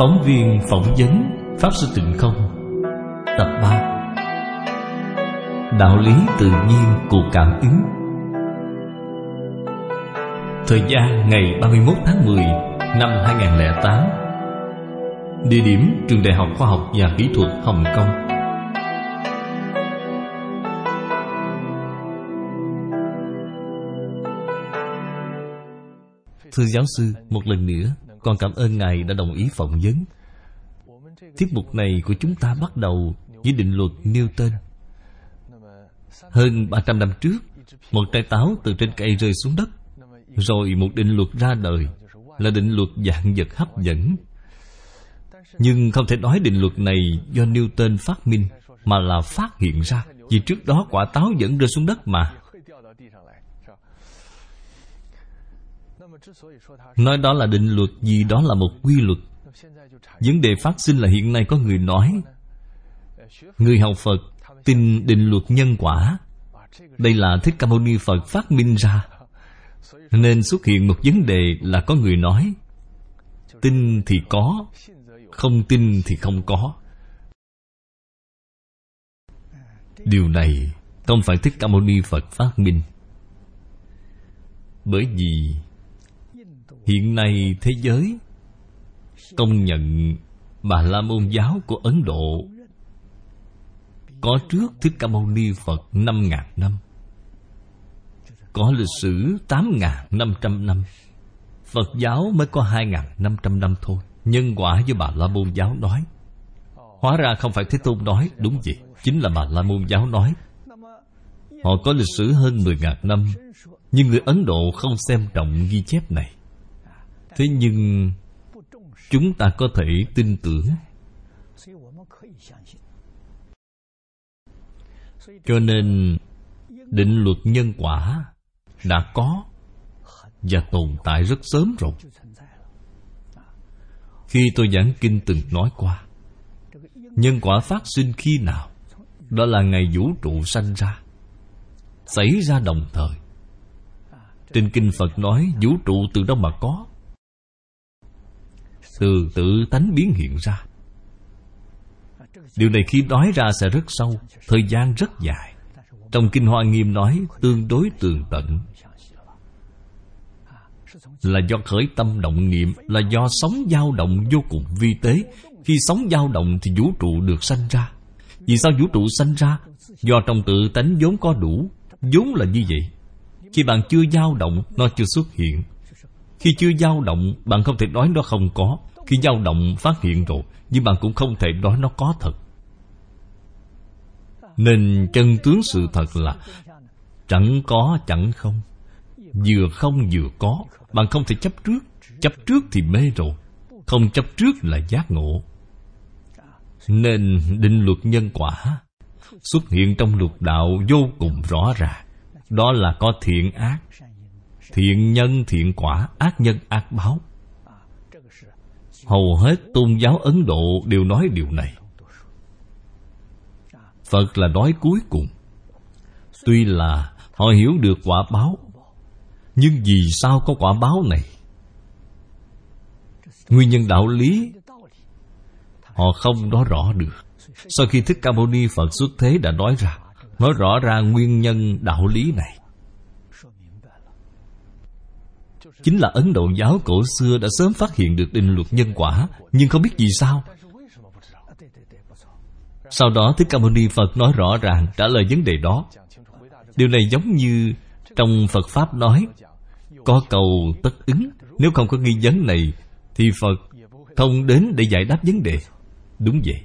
Phóng viên phỏng vấn Pháp Sư Tịnh Không. Tập 3 Đạo lý tự nhiên của cảm ứng. Thời gian ngày 31 tháng 10 năm 2008 Địa điểm Trường Đại học Khoa học và Kỹ thuật Hồng Kông. Thưa giáo sư, một lần nữa con cảm ơn Ngài đã đồng ý phỏng vấn. Tiết mục này của chúng ta bắt đầu với định luật Newton. Hơn 300 năm trước, Một trái táo từ trên cây rơi xuống đất, Rồi một định luật ra đời, Là định luật dạng vật hấp dẫn. Nhưng không thể nói định luật này do Newton phát minh, Mà là phát hiện ra Vì trước đó quả táo vẫn rơi xuống đất mà. Nói đó là định luật vì đó là một quy luật. Vấn đề phát sinh là hiện nay có người nói, Người học Phật tin định luật nhân quả. Đây là Thích Ca Mâu Ni Phật phát minh ra. Nên xuất hiện một vấn đề là có người nói, Tin thì có, Không tin thì không có. Điều này không phải Thích Ca Mâu Ni Phật phát minh. Bởi vì Hiện nay thế giới Công nhận Bà La Môn giáo của Ấn Độ Có trước Thích Ca Mâu Ni Phật năm ngàn năm, Có lịch sử tám ngàn năm trăm năm. Phật giáo mới có hai ngàn năm trăm năm thôi. Nhân quả do Bà La Môn giáo nói. Hóa ra không phải Thế Tôn nói Đúng vậy, Chính là Bà La Môn giáo nói. Họ có lịch sử hơn mười ngàn năm, Nhưng người Ấn Độ không xem trọng ghi chép này thế nhưng chúng ta có thể tin tưởng. Cho nên định luật nhân quả đã có và tồn tại rất sớm rồi. Khi tôi giảng kinh từng nói qua, nhân quả phát sinh khi nào, đó là ngày vũ trụ sanh ra, xảy ra đồng thời. Trên kinh phật nói, vũ trụ từ đâu mà có? Từ tự tánh biến hiện ra. Điều này khi nói ra sẽ rất sâu, thời gian rất dài. Trong kinh hoa nghiêm nói tương đối tường tận. Là do khởi tâm động niệm, là do sống dao động vô cùng vi tế. Khi sống dao động thì vũ trụ được sanh ra. Vì sao vũ trụ sanh ra? Do trong tự tánh vốn có đủ. Vốn là như vậy. Khi bạn chưa dao động, nó chưa xuất hiện. Khi chưa dao động, bạn không thể nói nó không có khi dao động phát hiện rồi, Nhưng bạn cũng không thể nói nó có thật. Nên chân tướng sự thật là, Chẳng có chẳng không. Vừa không vừa có, Bạn không thể chấp trước. Chấp trước thì mê rồi, Không chấp trước là giác ngộ. Nên định luật nhân quả Xuất hiện trong luật đạo vô cùng rõ ràng. Đó là có thiện ác, Thiện nhân, thiện quả, Ác nhân, ác báo hầu hết tôn giáo ấn độ đều nói điều này. Phật là nói cuối cùng. Tuy là họ hiểu được quả báo, nhưng vì sao có quả báo này? Nguyên nhân đạo lý, họ không nói rõ được. Sau khi thích ca mâu ni phật xuất thế đã nói ra, nói rõ ra nguyên nhân đạo lý này. Chính là Ấn Độ giáo cổ xưa đã sớm phát hiện được định luật nhân quả, Nhưng không biết vì sao. Sau đó Thích Ca Mâu Ni Phật nói rõ ràng trả lời vấn đề đó. Điều này giống như trong Phật Pháp nói, Có cầu tất ứng, Nếu không có nghi vấn này, Thì Phật không đến để giải đáp vấn đề. Đúng vậy.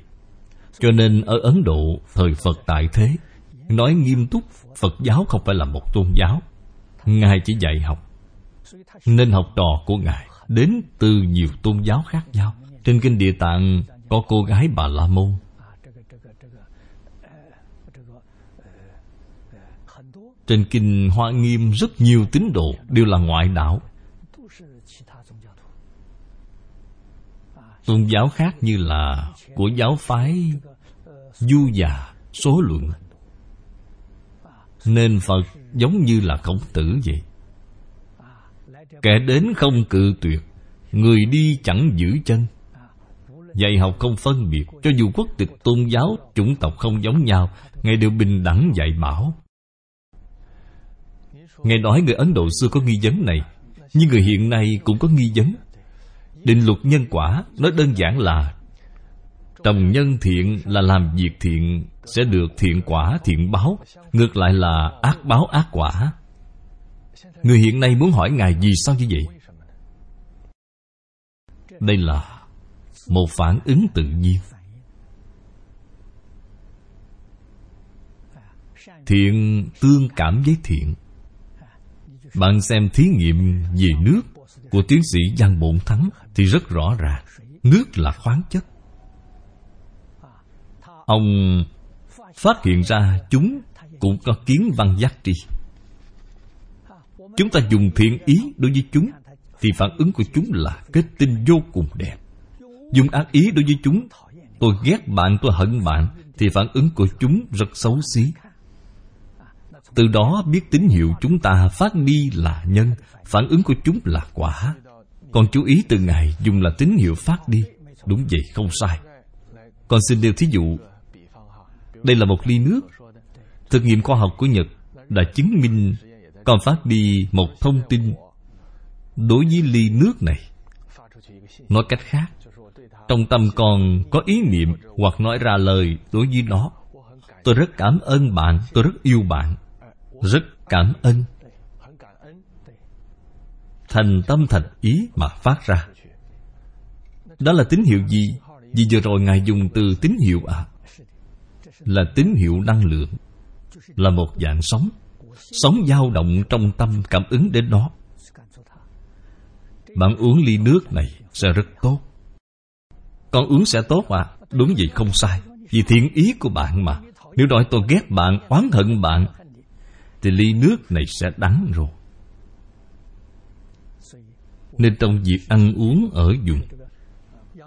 Cho nên ở Ấn Độ, Thời Phật tại thế, Nói nghiêm túc Phật giáo không phải là một tôn giáo. Ngài chỉ dạy học nên học trò của Ngài Đến từ nhiều tôn giáo khác nhau. Trên kinh địa tạng Có cô gái Bà La Môn. Trên kinh Hoa Nghiêm Rất nhiều tín đồ Đều là ngoại đạo. Tôn giáo khác như là Của giáo phái Du già Số luận. Nên Phật giống như là khổng tử vậy. Kẻ đến không cự tuyệt, Người đi chẳng giữ chân. Dạy học không phân biệt, Cho dù quốc tịch tôn giáo, Chủng tộc không giống nhau, Ngài đều bình đẳng dạy bảo. Ngài nói người Ấn Độ xưa có nghi vấn này, Nhưng người hiện nay cũng có nghi vấn. Định luật nhân quả Nói đơn giản là Trồng nhân thiện là làm việc thiện, Sẽ được thiện quả, thiện báo, Ngược lại là ác báo ác quả. Người hiện nay muốn hỏi Ngài vì sao như vậy? Đây là Một phản ứng tự nhiên. Thiện tương cảm với thiện. Bạn xem thí nghiệm về nước Của tiến sĩ Giang Bổn Thắng Thì rất rõ ràng, Nước là khoáng chất. Ông phát hiện ra chúng cũng có kiến văn giác tri. Chúng ta dùng thiện ý đối với chúng Thì phản ứng của chúng là kết tinh vô cùng đẹp. Dùng ác ý đối với chúng Tôi ghét bạn, tôi hận bạn Thì phản ứng của chúng rất xấu xí. Từ đó biết tín hiệu chúng ta phát đi là nhân Phản ứng của chúng là quả. Còn chú ý từ ngày dùng là tín hiệu phát đi Đúng vậy, không sai. Còn xin điều thí dụ Đây là một ly nước. Thực nghiệm khoa học của Nhật đã chứng minh còn phát đi một thông tin đối với ly nước này. Nói cách khác, trong tâm còn có ý niệm hoặc nói ra lời đối với nó. Tôi rất cảm ơn bạn, tôi rất yêu bạn. Rất cảm ơn. Thành tâm thành ý mà phát ra. Đó là tín hiệu gì? Vì vừa rồi ngài dùng từ tín hiệu à là tín hiệu năng lượng, là một dạng sống sống dao động trong tâm cảm ứng đến nó. Bạn uống ly nước này sẽ rất tốt. Con uống sẽ tốt à đúng vậy không sai. Vì thiện ý của bạn mà. Nếu nói tôi ghét bạn, oán hận bạn, thì ly nước này sẽ đắng rồi. Nên trong việc ăn uống ở dùng.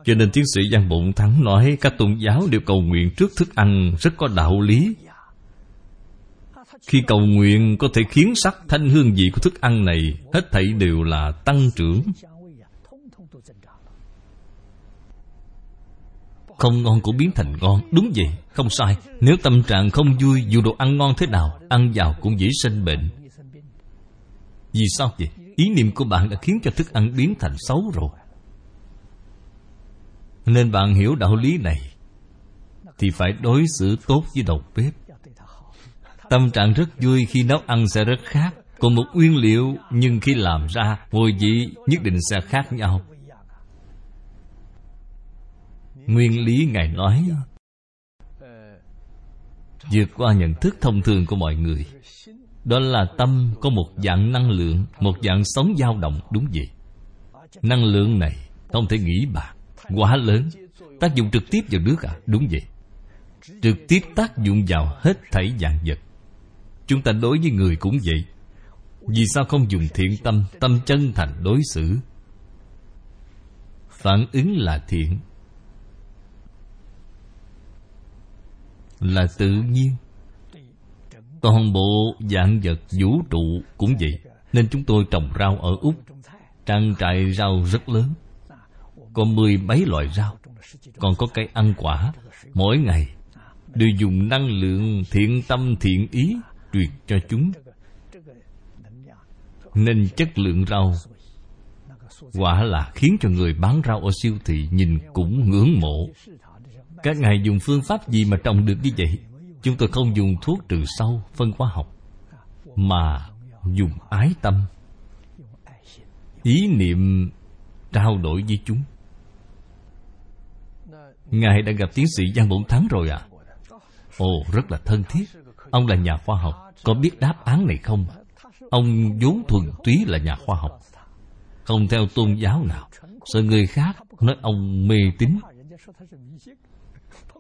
Cho nên tiến sĩ Giang Bụng Thắng nói các tôn giáo đều cầu nguyện trước thức ăn rất có đạo lý khi cầu nguyện có thể khiến sắc thanh hương vị của thức ăn này Hết thảy đều là tăng trưởng. Không ngon cũng biến thành ngon. Đúng vậy, không sai. Nếu tâm trạng không vui dù đồ ăn ngon thế nào Ăn vào cũng dễ sinh bệnh. Vì sao vậy? Ý niệm của bạn đã khiến cho thức ăn biến thành xấu rồi. Nên bạn hiểu đạo lý này Thì phải đối xử tốt với đầu bếp. Tâm trạng rất vui khi nấu ăn sẽ rất khác Còn một nguyên liệu, nhưng khi làm ra Mùi vị, nhất định sẽ khác nhau. Nguyên lý Ngài nói, vượt qua nhận thức thông thường của mọi người. Đó là tâm có một dạng năng lượng, một dạng sống dao động, đúng vậy? Năng lượng này, không thể nghĩ bạc quá lớn. Tác dụng trực tiếp vào nước à đúng vậy? Trực tiếp tác dụng vào hết thảy dạng vật chúng ta đối với người cũng vậy. Vì sao không dùng thiện tâm tâm chân thành đối xử? Phản ứng là thiện. Là tự nhiên. Toàn bộ dạng vật vũ trụ cũng vậy. Nên chúng tôi trồng rau ở úc. Trang trại rau rất lớn. Có mười mấy loại rau. Còn có cây ăn quả. Mỗi ngày đều dùng năng lượng thiện tâm thiện ý truyền cho chúng. Nên chất lượng rau quả là khiến cho người bán rau ở siêu thị nhìn cũng ngưỡng mộ. Các ngài dùng phương pháp gì mà trồng được như vậy? Chúng tôi không dùng thuốc trừ sâu, phân hóa học, mà dùng ái tâm. Ý niệm trao đổi với chúng. Ngài đã gặp tiến sĩ giang bổn thắng rồi à ồ, rất là thân thiết ông là nhà khoa học, có biết đáp án này không? Ông vốn thuần túy là nhà khoa học. Không theo tôn giáo nào. Sợ người khác nói ông mê tín.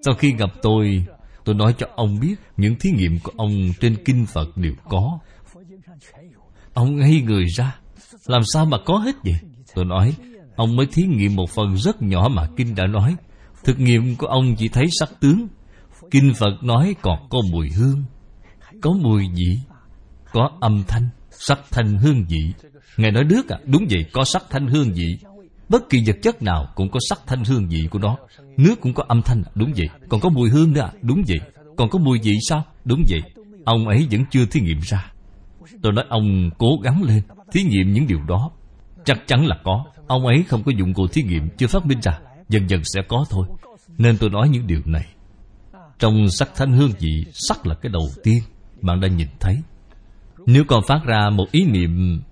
Sau khi gặp tôi tôi nói cho ông biết những thí nghiệm của ông trên kinh phật đều có. Ông ngây người ra. Làm sao mà có hết vậy? Tôi nói, ông mới thí nghiệm một phần rất nhỏ mà kinh đã nói. Thực nghiệm của ông chỉ thấy sắc tướng. Kinh phật nói còn có mùi hương có mùi vị có âm thanh, sắc thanh hương vị ngài nói, đức à đúng vậy, có sắc thanh hương vị Bất kỳ vật chất nào cũng có sắc thanh hương vị của nó. Nước cũng có âm thanh à, Đúng vậy. Còn có mùi hương nữa à? Đúng vậy. Còn có mùi vị sao? Đúng vậy. Ông ấy vẫn chưa thí nghiệm ra. Tôi nói, ông cố gắng lên, Thí nghiệm những điều đó. Chắc chắn là có. Ông ấy không có dụng cụ thí nghiệm, Chưa phát minh ra. Dần dần sẽ có thôi. Nên tôi nói những điều này. Trong sắc thanh hương vị Sắc là cái đầu tiên. Bạn đã nhìn thấy. Nếu còn phát ra một ý niệm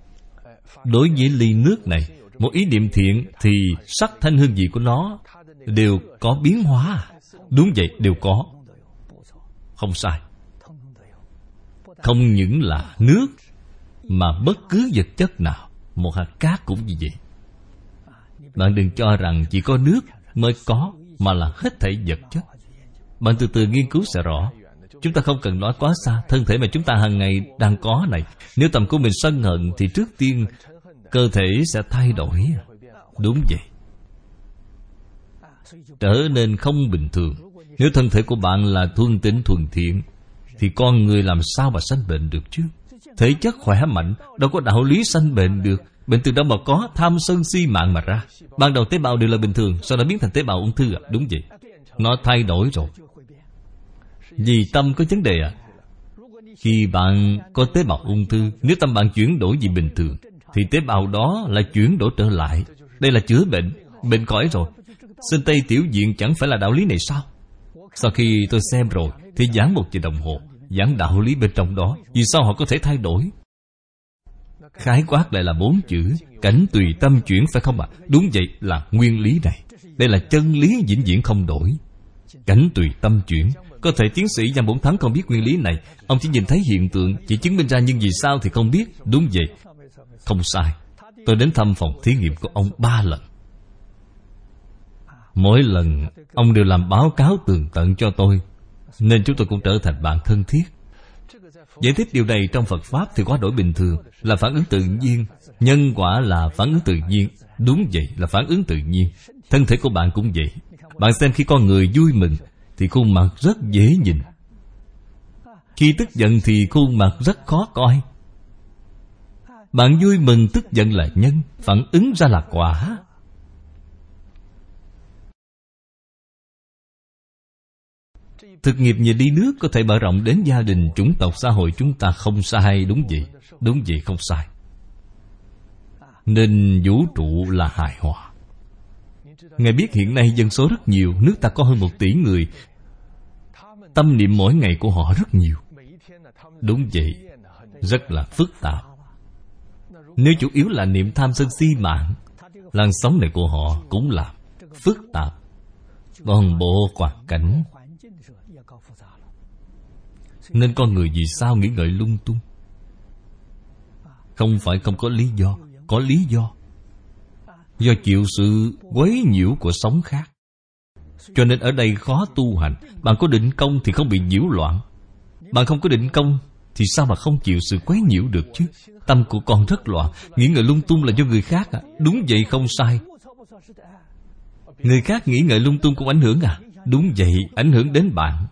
Đối với ly nước này, Một ý niệm thiện, Thì sắc thanh hương vị của nó Đều có biến hóa. Đúng vậy, đều có. Không sai. Không những là nước, Mà bất cứ vật chất nào, Một hạt cát cũng như vậy. Bạn đừng cho rằng chỉ có nước mới có, Mà là hết thảy vật chất. Bạn từ từ nghiên cứu sẽ rõ. Chúng ta không cần nói quá xa, Thân thể mà chúng ta hàng ngày đang có này. Nếu tầm của mình sân hận Thì trước tiên cơ thể sẽ thay đổi. Đúng vậy. Trở nên không bình thường. Nếu thân thể của bạn là thuần tính thuần thiện, Thì con người làm sao mà sanh bệnh được chứ? Thể chất khỏe mạnh, Đâu có đạo lý sanh bệnh được. Bệnh từ đâu mà có? Tham sân si mạng mà ra. Ban đầu tế bào đều là bình thường, Sau đó biến thành tế bào ung thư à? Đúng vậy. Nó thay đổi rồi. Vì tâm có vấn đề à? Khi bạn có tế bào ung thư, Nếu tâm bạn chuyển đổi gì bình thường, Thì tế bào đó lại chuyển đổi trở lại. Đây là chữa bệnh Bệnh khỏi rồi. Sinh Tây Tiểu Diện chẳng phải là đạo lý này sao? Sau khi tôi xem rồi, Thì giảng một giờ đồng hồ, Giảng đạo lý bên trong đó. Vì sao họ có thể thay đổi? Khái quát lại là bốn chữ, Cảnh tùy tâm chuyển phải không ạ? À? Đúng vậy là nguyên lý này. Đây là chân lý vĩnh viễn không đổi. Cảnh tùy tâm chuyển có thể tiến sĩ Giang Bổn Thắng không biết nguyên lý này. Ông chỉ nhìn thấy hiện tượng, Chỉ chứng minh ra nhưng vì sao thì không biết. Đúng vậy. Không sai. Tôi đến thăm phòng thí nghiệm của ông ba lần. Mỗi lần ông đều làm báo cáo tường tận cho tôi, Nên chúng tôi cũng trở thành bạn thân thiết. Giải thích điều này trong Phật Pháp thì quá đổi bình thường, Là phản ứng tự nhiên. Nhân quả là phản ứng tự nhiên. Đúng vậy, là phản ứng tự nhiên. Thân thể của bạn cũng vậy. Bạn xem khi con người vui mừng thì khuôn mặt rất dễ nhìn Khi tức giận thì khuôn mặt rất khó coi Bạn vui mừng tức giận là nhân Phản ứng ra là quả Thực nghiệp như đi nước có thể mở rộng đến gia đình, chủng tộc, xã hội chúng ta không sai, đúng vậy. Đúng vậy không sai. Nên vũ trụ là hài hòa. Ngài biết hiện nay dân số rất nhiều, nước ta có hơn một tỷ người. Tâm niệm mỗi ngày của họ rất nhiều. Đúng vậy, rất là phức tạp. Nếu chủ yếu là niệm tham sân si mạng, làn sóng này của họ cũng là phức tạp. Toàn bộ hoàn cảnh nên con người vì sao nghĩ ngợi lung tung Không phải không có lý do Có lý do Do chịu sự quấy nhiễu của sống khác. Cho nên ở đây khó tu hành. Bạn có định công thì không bị nhiễu loạn. Bạn không có định công Thì sao mà không chịu sự quấy nhiễu được chứ? Tâm của con rất loạn. Nghĩ ngợi lung tung là do người khác à? Đúng vậy không sai. Người khác nghĩ ngợi lung tung cũng ảnh hưởng à? Đúng vậy, ảnh hưởng đến bạn.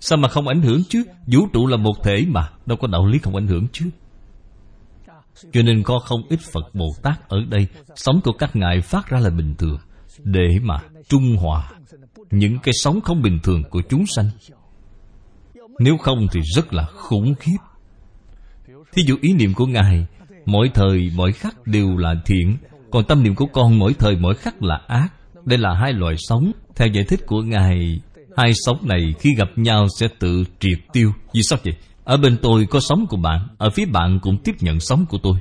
Sao mà không ảnh hưởng chứ? Vũ trụ là một thể mà. Đâu có đạo lý không ảnh hưởng chứ? Cho nên có không ít Phật Bồ Tát ở đây, Sống của các ngài phát ra là bình thường, Để mà trung hòa Những cái sống không bình thường của chúng sanh. Nếu không thì rất là khủng khiếp. Thí dụ ý niệm của Ngài, Mỗi thời, mỗi khắc đều là thiện, Còn tâm niệm của con mỗi thời, mỗi khắc là ác. Đây là hai loại sống. Theo giải thích của Ngài, Hai sóng này khi gặp nhau sẽ tự triệt tiêu. Vì sao vậy? Ở bên tôi có sóng của bạn, Ở phía bạn cũng tiếp nhận sóng của tôi.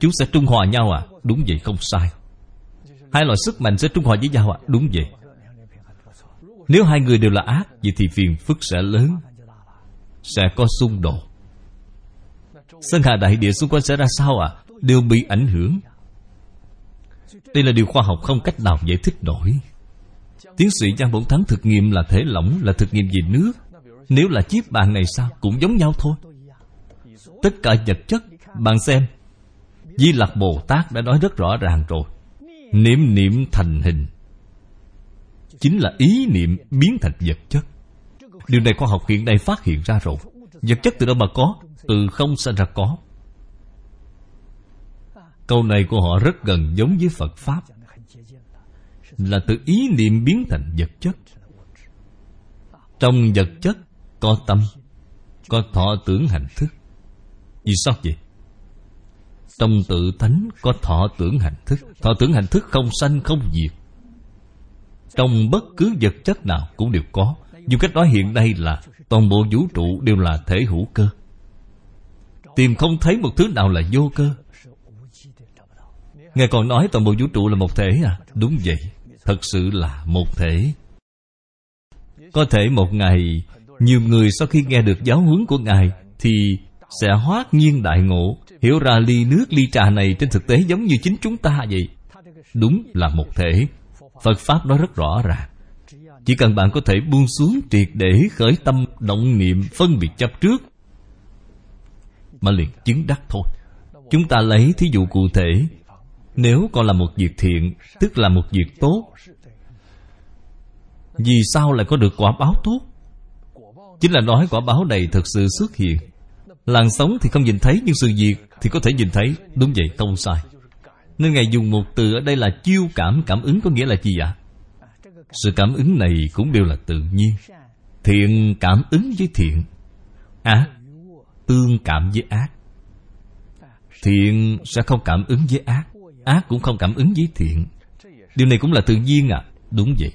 Chúng sẽ trung hòa nhau à? Đúng vậy, không sai. Hai loại sức mạnh sẽ trung hòa với nhau à? Đúng vậy. Nếu hai người đều là ác, Vậy thì phiền phức sẽ lớn. Sẽ có xung đột. Sân hạ đại địa xung quanh sẽ ra sao à? Đều bị ảnh hưởng. Đây là điều khoa học không cách nào giải thích nổi. Tiến sĩ Giang Bổng Thắng thực nghiệm là thể lỏng, Là thực nghiệm về nước. Nếu là chiếc bàn này sao? Cũng giống nhau thôi. Tất cả vật chất, Bạn xem. Di Lặc Bồ Tát đã nói rất rõ ràng rồi. Niệm niệm thành hình Chính là ý niệm biến thành vật chất. Điều này khoa học hiện nay phát hiện ra rồi. Vật chất từ đâu mà có? Từ không sinh ra có. Câu này của họ rất gần giống với Phật Pháp. Là từ ý niệm biến thành vật chất. Trong vật chất có tâm, Có thọ tưởng hành thức. Vì sao vậy? Trong tự tánh có thọ tưởng hành thức. Thọ tưởng hành thức không sanh, không diệt. Trong bất cứ vật chất nào cũng đều có. Dù cách nói hiện nay là Toàn bộ vũ trụ đều là thể hữu cơ. Tìm không thấy một thứ nào là vô cơ. Ngài còn nói toàn bộ vũ trụ là một thể à? Đúng vậy. Thật sự là một thể. Có thể một ngày nhiều người sau khi nghe được giáo huấn của Ngài Thì sẽ hoát nhiên đại ngộ, Hiểu ra ly nước ly trà này Trên thực tế giống như chính chúng ta vậy. Đúng là một thể. Phật Pháp nói rất rõ ràng. Chỉ cần bạn có thể buông xuống triệt để khởi tâm, động niệm, phân biệt chấp trước, Mà liền chứng đắc thôi. Chúng ta lấy thí dụ cụ thể. Nếu còn là một việc thiện, Tức là một việc tốt, Vì sao lại có được quả báo tốt? Chính là nói quả báo này thật sự xuất hiện. Làn sóng thì không nhìn thấy, Nhưng sự việc thì có thể nhìn thấy. Đúng vậy, không sai. Nên Ngài dùng một từ ở đây là chiêu cảm Cảm ứng có nghĩa là gì ạ? Sự cảm ứng này cũng đều là tự nhiên. Thiện cảm ứng với thiện, Ác tương cảm với ác. Thiện sẽ không cảm ứng với ác Ác cũng không cảm ứng với thiện. Điều này cũng là tự nhiên à Đúng vậy.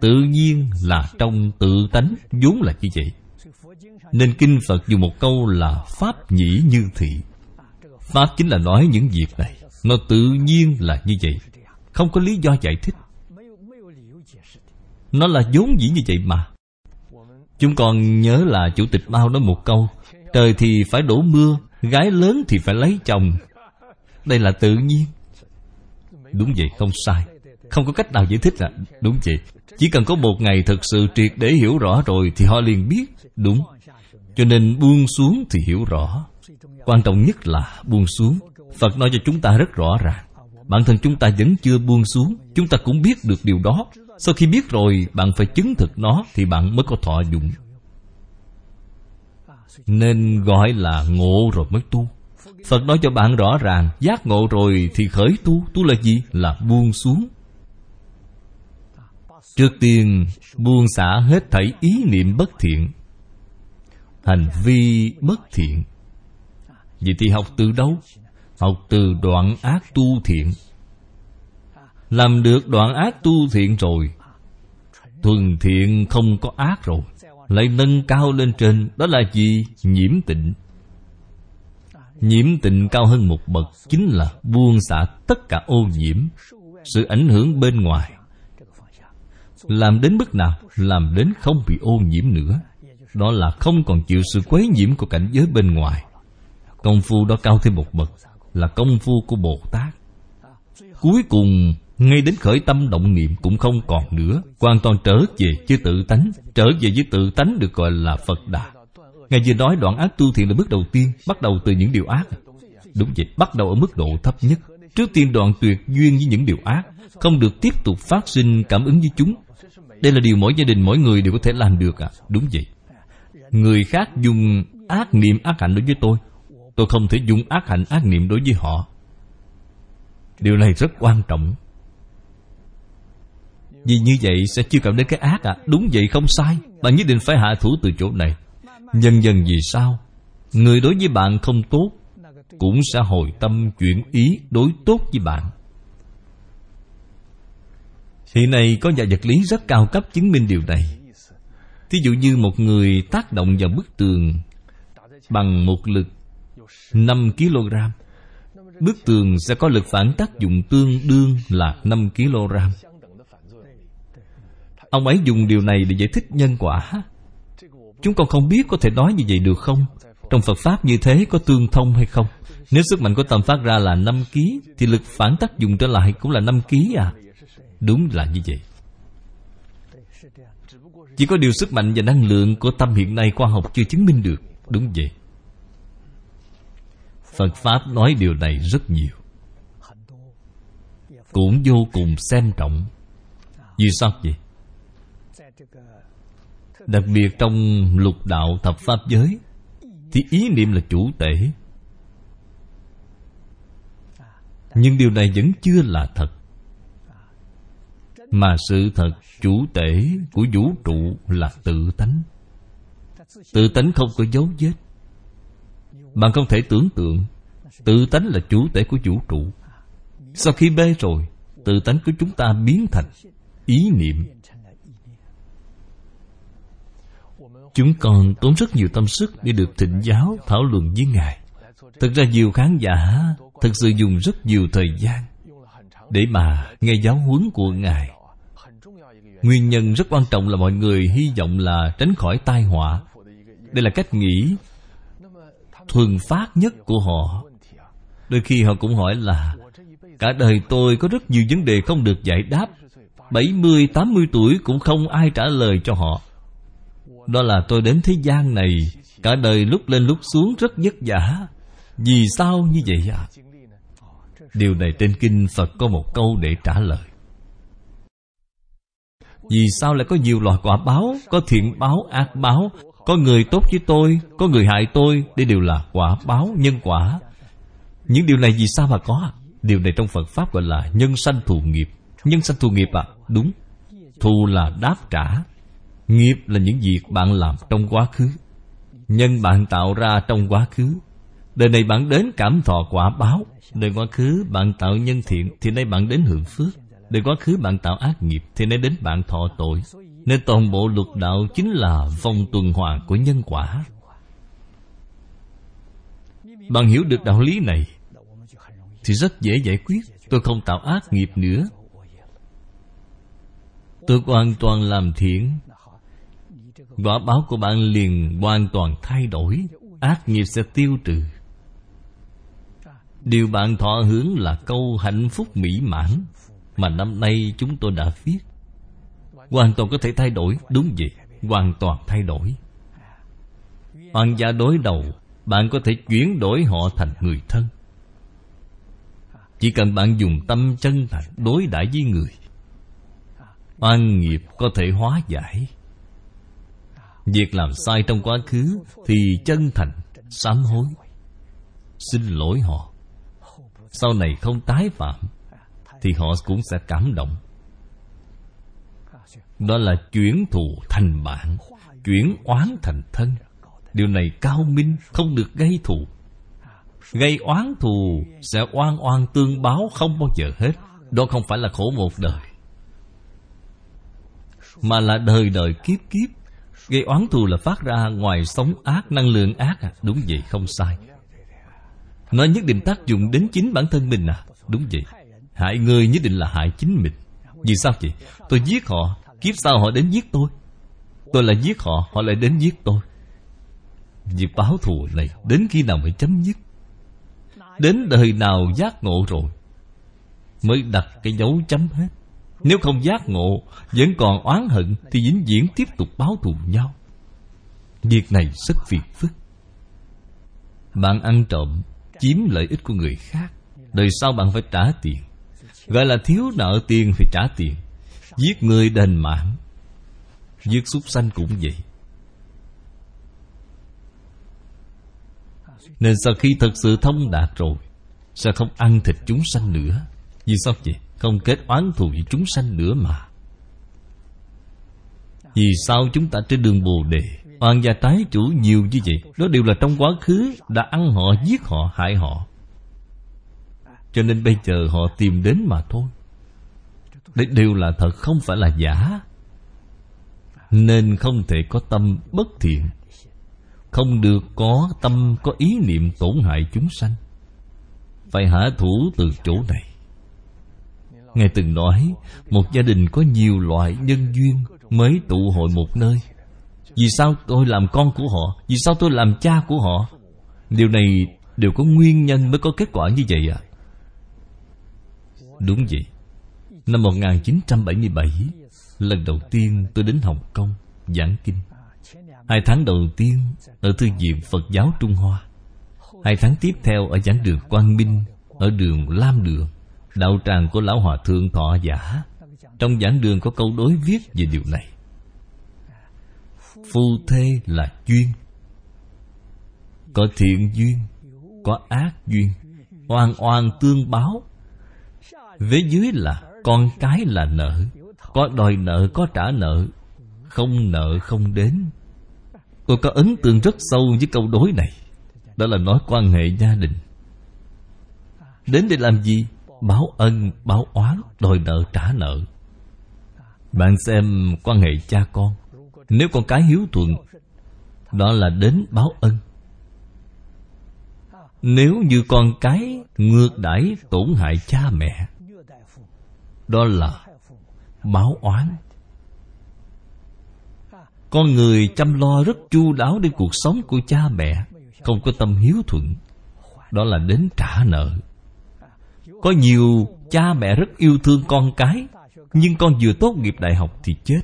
Tự nhiên là trong tự tánh, vốn là như vậy. Nên Kinh Phật dùng một câu là Pháp nhĩ như thị. Pháp chính là nói những việc này. Nó tự nhiên là như vậy. Không có lý do giải thích. Nó là vốn dĩ như vậy mà. Chúng còn nhớ là Chủ tịch Mao nói một câu, Trời thì phải đổ mưa, Gái lớn thì phải lấy chồng. Đây là tự nhiên. Đúng vậy, không sai. Không có cách nào giải thích là Đúng vậy. Chỉ cần có một ngày thật sự triệt để hiểu rõ rồi Thì họ liền biết Đúng. Cho nên buông xuống thì hiểu rõ. Quan trọng nhất là buông xuống. Phật nói cho chúng ta rất rõ ràng, Bản thân chúng ta vẫn chưa buông xuống. Chúng ta cũng biết được điều đó. Sau khi biết rồi, Bạn phải chứng thực nó Thì bạn mới có thọ dụng. Nên gọi là ngộ rồi mới tu. Phật nói cho bạn rõ ràng, Giác ngộ rồi thì khởi tu. Tu là gì? Là buông xuống. Trước tiên, buông xả hết thảy ý niệm bất thiện. Hành vi bất thiện. Vậy thì học từ đâu? Học từ đoạn ác tu thiện. Làm được đoạn ác tu thiện rồi. Thuần thiện không có ác rồi. Lại nâng cao lên trên, Đó là gì? Nhiễm tịnh. Nhiễm tịnh cao hơn một bậc Chính là buông xả tất cả ô nhiễm, Sự ảnh hưởng bên ngoài. Làm đến mức nào? Làm đến không bị ô nhiễm nữa. Đó là không còn chịu sự quấy nhiễm của cảnh giới bên ngoài. Công phu đó cao thêm một bậc Là công phu của Bồ Tát. Cuối cùng Ngay đến khởi tâm động niệm cũng không còn nữa. Hoàn toàn trở về với tự tánh Trở về với tự tánh được gọi là Phật Đà. Ngài vừa nói đoạn ác tu thiện là bước đầu tiên Bắt đầu từ những điều ác. Đúng vậy, bắt đầu ở mức độ thấp nhất. Trước tiên đoạn tuyệt duyên với những điều ác Không được tiếp tục phát sinh cảm ứng với chúng. Đây là điều mỗi gia đình, mỗi người đều có thể làm được à Đúng vậy. Người khác dùng ác niệm ác hạnh đối với tôi. Tôi không thể dùng ác hạnh ác niệm đối với họ. Điều này rất quan trọng. Vì như vậy sẽ chưa cảm đến cái ác à Đúng vậy không sai. Bạn nhất định phải hạ thủ từ chỗ này. Dần dần vì sao? Người đối với bạn không tốt Cũng sẽ hồi tâm chuyển ý đối tốt với bạn. Hiện nay có nhà vật lý rất cao cấp chứng minh điều này. Thí dụ như một người tác động vào bức tường Bằng một lực 5 kg Bức tường sẽ có lực phản tác dụng tương đương là 5 kg Ông ấy dùng điều này để giải thích nhân quả. Chúng con không biết có thể nói như vậy được không? Trong Phật Pháp như thế có tương thông hay không? Nếu sức mạnh của tâm phát ra là 5 kg Thì lực phản tác dụng trở lại cũng là 5 kg à? Đúng là như vậy. Chỉ có điều sức mạnh và năng lượng của tâm hiện nay khoa học chưa chứng minh được. Đúng vậy. Phật Pháp nói điều này rất nhiều. Cũng vô cùng xem trọng. Vì sao vậy? Đặc biệt trong lục đạo thập Pháp giới Thì ý niệm là chủ tể Nhưng điều này vẫn chưa là thật mà sự thật chủ tể của vũ trụ là tự tánh. Tự tánh không có dấu vết. Bạn không thể tưởng tượng, Tự tánh là chủ tể của vũ trụ. Sau khi bê rồi, Tự tánh của chúng ta biến thành ý niệm. Chúng còn tốn rất nhiều tâm sức Để được thịnh giáo, thảo luận với Ngài. Thực ra nhiều khán giả Thực sự dùng rất nhiều thời gian Để mà nghe giáo huấn của Ngài. Nguyên nhân rất quan trọng là mọi người hy vọng là tránh khỏi tai họa. Đây là cách nghĩ thuần phát nhất của họ. Đôi khi họ cũng hỏi là Cả đời tôi có rất nhiều vấn đề không được giải đáp. 70, 80 tuổi cũng không ai trả lời cho họ. Đó là tôi đến thế gian này Cả đời lúc lên lúc xuống rất vất vả. Vì sao như vậy ạ? À? Điều này trên kinh Phật có một câu để trả lời. Vì sao lại có nhiều loại quả báo Có thiện báo, ác báo? Có người tốt với tôi Có người hại tôi Đây đều là quả báo, nhân quả. Những điều này vì sao mà có? Điều này trong Phật Pháp gọi là nhân sanh thù nghiệp. Nhân sanh thù nghiệp à? Đúng. Thù là đáp trả. Nghiệp là những việc bạn làm trong quá khứ. Nhân bạn tạo ra trong quá khứ. Đời này bạn đến cảm thọ quả báo. Đời quá khứ bạn tạo nhân thiện Thì nay bạn đến hưởng phước. Đời quá khứ bạn tạo ác nghiệp Thì nay đến bạn thọ tội. Nên toàn bộ luật đạo chính là vòng tuần hoàn của nhân quả. Bạn hiểu được đạo lý này Thì rất dễ giải quyết. Tôi không tạo ác nghiệp nữa. Tôi hoàn toàn làm thiện. Quả báo của bạn liền hoàn toàn thay đổi. Ác nghiệp sẽ tiêu trừ. Điều bạn thọ hướng là câu hạnh phúc mỹ mãn. Mà năm nay chúng tôi đã viết. Hoàn toàn có thể thay đổi, Đúng vậy, Hoàn toàn thay đổi. Hoàng gia đối đầu, Bạn có thể chuyển đổi họ thành người thân. Chỉ cần bạn dùng tâm chân thành Đối đãi với người. Oan nghiệp có thể hóa giải. Việc làm sai trong quá khứ Thì chân thành, Sám hối. Xin lỗi họ. Sau này không tái phạm. Thì họ cũng sẽ cảm động. Đó là chuyển thù thành bạn, Chuyển oán thành thân. Điều này cao minh, Không được gây thù. Gây oán thù Sẽ oan oan tương báo không bao giờ hết. Đó không phải là khổ một đời, Mà là đời đời kiếp kiếp. Gây oán thù là phát ra ngoài sống ác, Năng lượng ác à. Đúng vậy, không sai. Nó nhất định tác dụng đến chính bản thân mình à. Đúng vậy. Hại người nhất định là hại chính mình. Vì sao vậy Tôi giết họ, Kiếp sau họ đến giết tôi. Tôi lại giết họ Họ lại đến giết tôi. Việc báo thù này Đến khi nào mới chấm dứt? Đến đời nào giác ngộ rồi Mới đặt cái dấu chấm hết? Nếu không giác ngộ, Vẫn còn oán hận Thì vĩnh viễn tiếp tục báo thù nhau. Việc này rất phiền phức. Bạn ăn trộm, Chiếm lợi ích của người khác. Đời sau bạn phải trả tiền. Gọi là thiếu nợ tiền phải trả tiền. Giết người đền mạng. Giết súc sanh cũng vậy. Nên sau khi thật sự thông đạt rồi Sẽ không ăn thịt chúng sanh nữa. Vì sao vậy? Không kết oán thù với chúng sanh nữa mà. Vì sao chúng ta trên đường Bồ Đề Oan gia trái chủ nhiều như vậy? Đó đều là trong quá khứ Đã ăn họ, giết họ, hại họ. Cho nên bây giờ họ tìm đến mà thôi. Đây đều là thật, không phải là giả. Nên không thể có tâm bất thiện. Không được có tâm, có ý niệm tổn hại chúng sanh. Phải hạ thủ từ chỗ này. Ngài từng nói, Một gia đình có nhiều loại nhân duyên Mới tụ hội một nơi. Vì sao tôi làm con của họ? Vì sao tôi làm cha của họ? Điều này đều có nguyên nhân mới có kết quả như vậy à Đúng vậy. Năm 1977 Lần đầu tiên tôi đến Hồng Kông Giảng kinh. Hai tháng đầu tiên Ở Thư viện Phật giáo Trung Hoa. Hai tháng tiếp theo ở giảng đường Quang Minh, Ở đường Lam Đường, Đạo tràng của Lão Hòa Thượng Thọ Giả. Trong giảng đường có câu đối viết về điều này. Phu thê là duyên. Có thiện duyên, Có ác duyên. Oan oan tương báo Vế dưới là con cái là nợ. Có đòi nợ có trả nợ. Không nợ không đến. Tôi có ấn tượng rất sâu với câu đối này. Đó là nói quan hệ gia đình. Đến để làm gì? Báo ân, báo oán, đòi nợ, trả nợ. Bạn xem quan hệ cha con. Nếu con cái hiếu thuận Đó là đến báo ân. Nếu như con cái ngược đãi tổn hại cha mẹ đó là báo oán. Con người chăm lo rất chu đáo đến cuộc sống của cha mẹ, Không có tâm hiếu thuận. Đó là đến trả nợ. Có nhiều cha mẹ rất yêu thương con cái, Nhưng con vừa tốt nghiệp đại học thì chết.